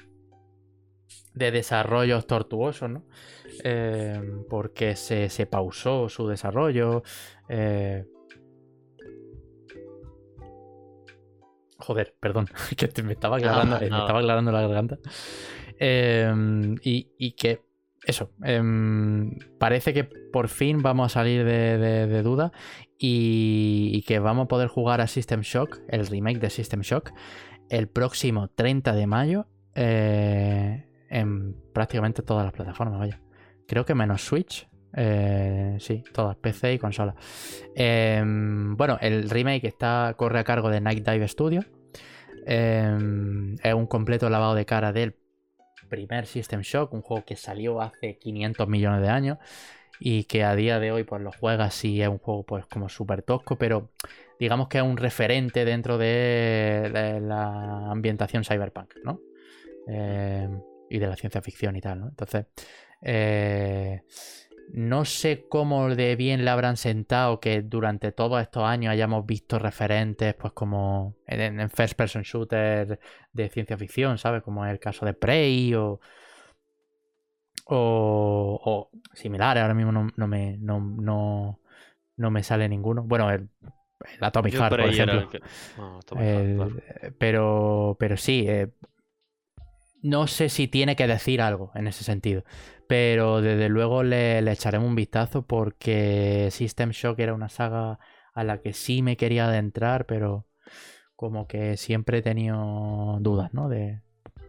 de desarrollos tortuosos, ¿no? Eh, porque se, se pausó su desarrollo. eh, Joder, perdón, *laughs* que te- me estaba aclarando, eh, me estaba aclarando la garganta. Eh, y, y que, eso, em, parece que por fin vamos a salir de, de- de duda y, y que vamos a poder jugar a System Shock, el remake de System Shock, el próximo 30 de mayo eh, en prácticamente todas las plataformas, vaya. Creo que menos Switch. Eh, sí, todas, PC y consola. Em, bueno, el remake está, corre a cargo de Night Dive Studio. Em, es un completo lavado de cara del primer System Shock, un juego que salió hace 500 millones de años y que a día de hoy pues lo juegas y es un juego pues como súper tosco, pero digamos que es un referente dentro de, la ambientación cyberpunk, ¿no? Eh, y de la ciencia ficción y tal, ¿no? Entonces, eh, no sé cómo de bien le habrán sentado que durante todos estos años hayamos visto referentes, pues como en, first person shooter de ciencia ficción, ¿sabes? Como es el caso de Prey o, o, similares. Ahora mismo no, me, no, me sale ninguno. Bueno, el, Atomic Heart, por ejemplo. pero, pero sí, eh, no sé si tiene que decir algo en ese sentido. Pero desde luego le, echaremos un vistazo porque System Shock era una saga a la que sí me quería adentrar, pero como que siempre he tenido dudas, ¿no? De,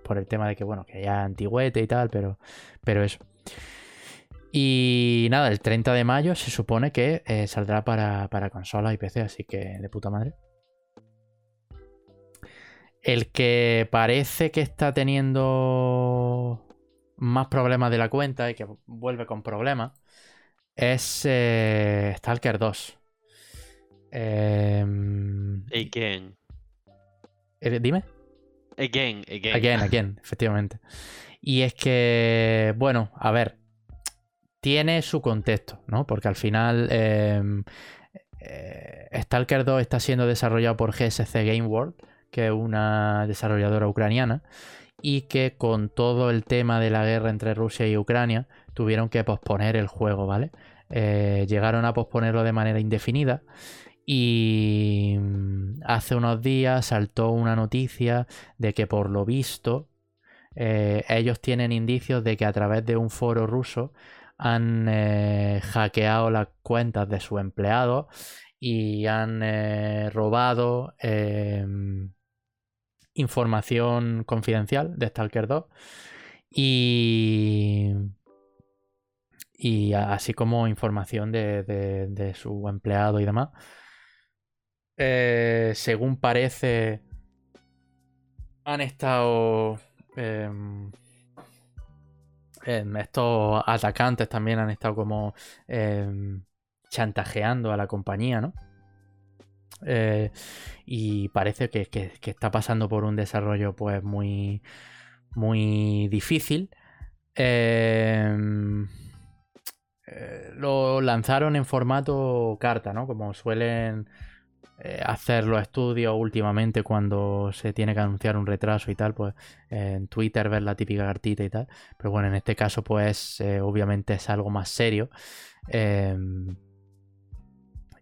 por el tema de que, bueno, que ya antigüete y tal, pero, pero eso. Y nada, el 30 de mayo se supone que eh, saldrá para, para y PC, así que de puta madre. El que parece que está teniendo más problemas de la cuenta y que vuelve con problemas es eh, Stalker 2. Em, again. Eh, dime. Again, again. Again, again, *laughs* efectivamente. Y es que, bueno, a ver, tiene su contexto, ¿no? Porque al final em, eh, Stalker 2 está siendo desarrollado por GSC Game World, que es una desarrolladora ucraniana, y que con todo el tema de la guerra entre Rusia y Ucrania tuvieron que posponer el juego, ¿vale? Eh, llegaron a posponerlo de manera indefinida y mm, hace unos días saltó una noticia de que por lo visto eh, ellos tienen indicios de que a través de un foro ruso han eh, hackeado las cuentas de sus empleados y han robado información confidencial de Stalker 2 y, y así como información de, su empleado y demás. Eh, según parece, han estado... Em, em, estos atacantes también han estado como em, chantajeando a la compañía, ¿no? Eh, y parece que, está pasando por un desarrollo pues muy, muy difícil. Em, eh, lo lanzaron en formato carta, ¿no? Como suelen eh, hacer los estudios últimamente cuando se tiene que anunciar un retraso y tal, pues en Twitter ver la típica cartita y tal. Pero bueno, en este caso pues obviamente es algo más serio.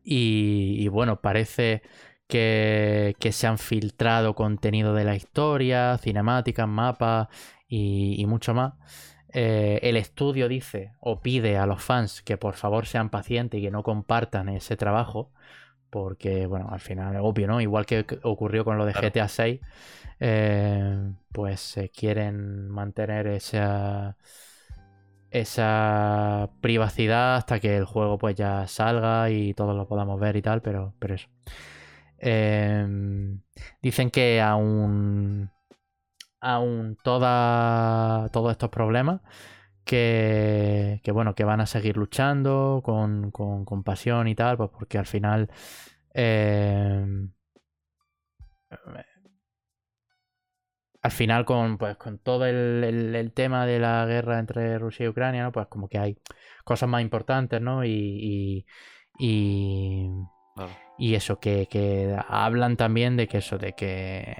Y, bueno, parece que, se han filtrado contenido de la historia, cinemáticas, mapas y, mucho más. Eh, el estudio dice o pide a los fans que por favor sean pacientes y que no compartan ese trabajo. Porque, bueno, al final es obvio, ¿no? Igual que ocurrió con lo de GTA 6, eh, pues quieren mantener esa esa privacidad hasta que el juego pues ya salga y todos lo podamos ver y tal, pero, pero eso. Em, dicen que aún, aún toda, todos estos problemas, que, que, bueno, que van a seguir luchando con, con, pasión y tal, pues porque al final... Em, al final con, pues, con todo el, tema de la guerra entre Rusia y Ucrania, ¿no? Pues como que hay cosas más importantes, ¿no? Y, y, y, eso, que, hablan también de que eso, de que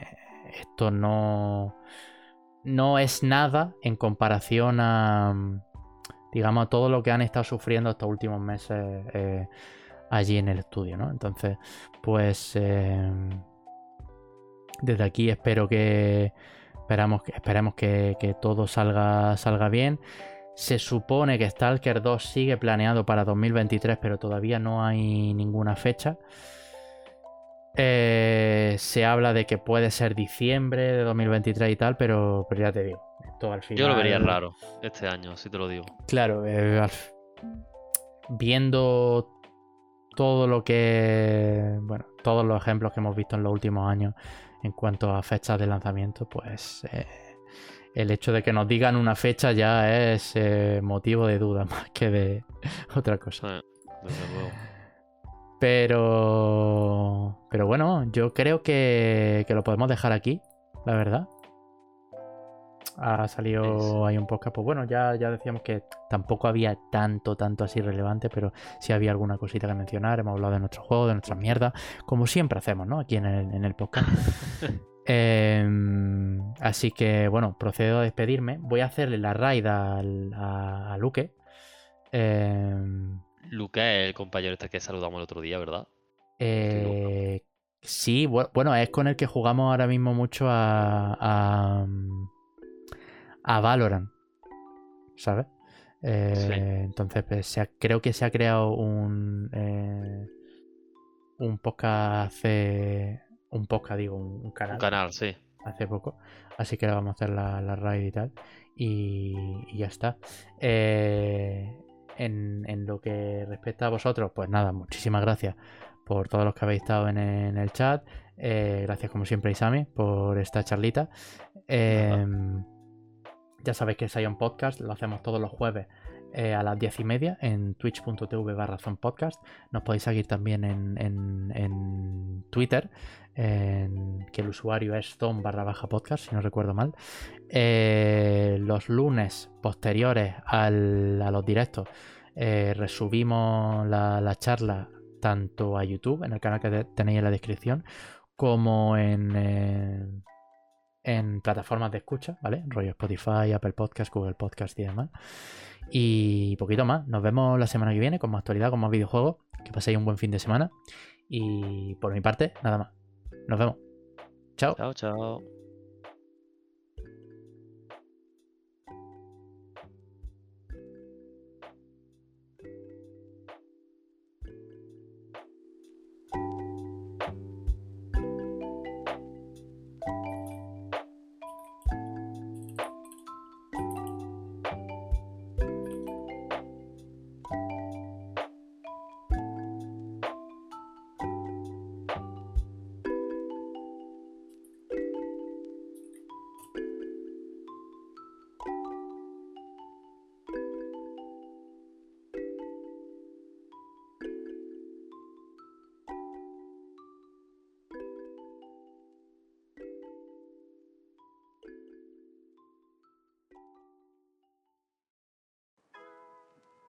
esto no, no es nada en comparación a, digamos, a todo lo que han estado sufriendo estos últimos meses eh, allí en el estudio, ¿no? Entonces, pues... Eh, desde aquí espero que esperamos, esperemos que, todo salga, salga bien. Se supone que Stalker 2 sigue planeado para 2023, pero todavía no hay ninguna fecha. Eh, se habla de que puede ser diciembre de 2023 y tal, pero, pero ya te digo, esto al final... Yo lo vería raro este año, si te lo digo. Claro, eh, al viendo todo lo que... Bueno, todos los ejemplos que hemos visto en los últimos años en cuanto a fechas de lanzamiento, pues eh, el hecho de que nos digan una fecha ya es eh, motivo de duda *laughs* más que de otra cosa. Pero. Pero bueno, yo creo que, que lo podemos dejar aquí, la verdad. Ha salido ahí un podcast. Pues bueno, ya, ya decíamos que tampoco había tanto, tanto así relevante, pero sí había alguna cosita que mencionar. Hemos hablado de nuestros juegos, de nuestras mierdas, como siempre hacemos, ¿no? Aquí en el, en el podcast. *laughs* Em, así que bueno, procedo a despedirme. Voy a hacerle la raid al- a, a Luque. Em, Luca es el compañero este que saludamos el otro día, ¿verdad? Eh, sí, bu- bueno, es con el que jugamos ahora mismo mucho a, a, a Valorant, ¿sabes? Eh, Sí. Entonces, pues, se ha- creo que se ha creado un, eh, un podcast hace... Un podcast, digo, un, un canal Un canal, sí. hace poco. Así que le vamos a hacer la, la raid y tal. Y, y ya está. Eh, en, en lo que respecta a vosotros, pues nada, muchísimas gracias por todos los que habéis estado en, en el chat. Gracias como siempre Isami por esta charlita. Eh, ya sabéis que Sion Podcast lo hacemos todos los jueves eh, a las 10 y media en twitch.tv barra podcast. Nos podéis seguir también en, en- en Twitter, que el usuario es zon barra baja podcast, si no recuerdo mal. Eh, los lunes posteriores a los directos eh, resubimos la, la charla tanto a YouTube, en el canal que te- tenéis en la descripción, como en, eh, en plataformas de escucha, ¿vale? Rollo Spotify, Apple Podcast, Google Podcast y demás. Y poquito más. Nos vemos la semana que viene con más actualidad, con más videojuegos. Que paséis un buen fin de semana. Y por mi parte, nada más. Nos vemos. Chao. Chao, chao.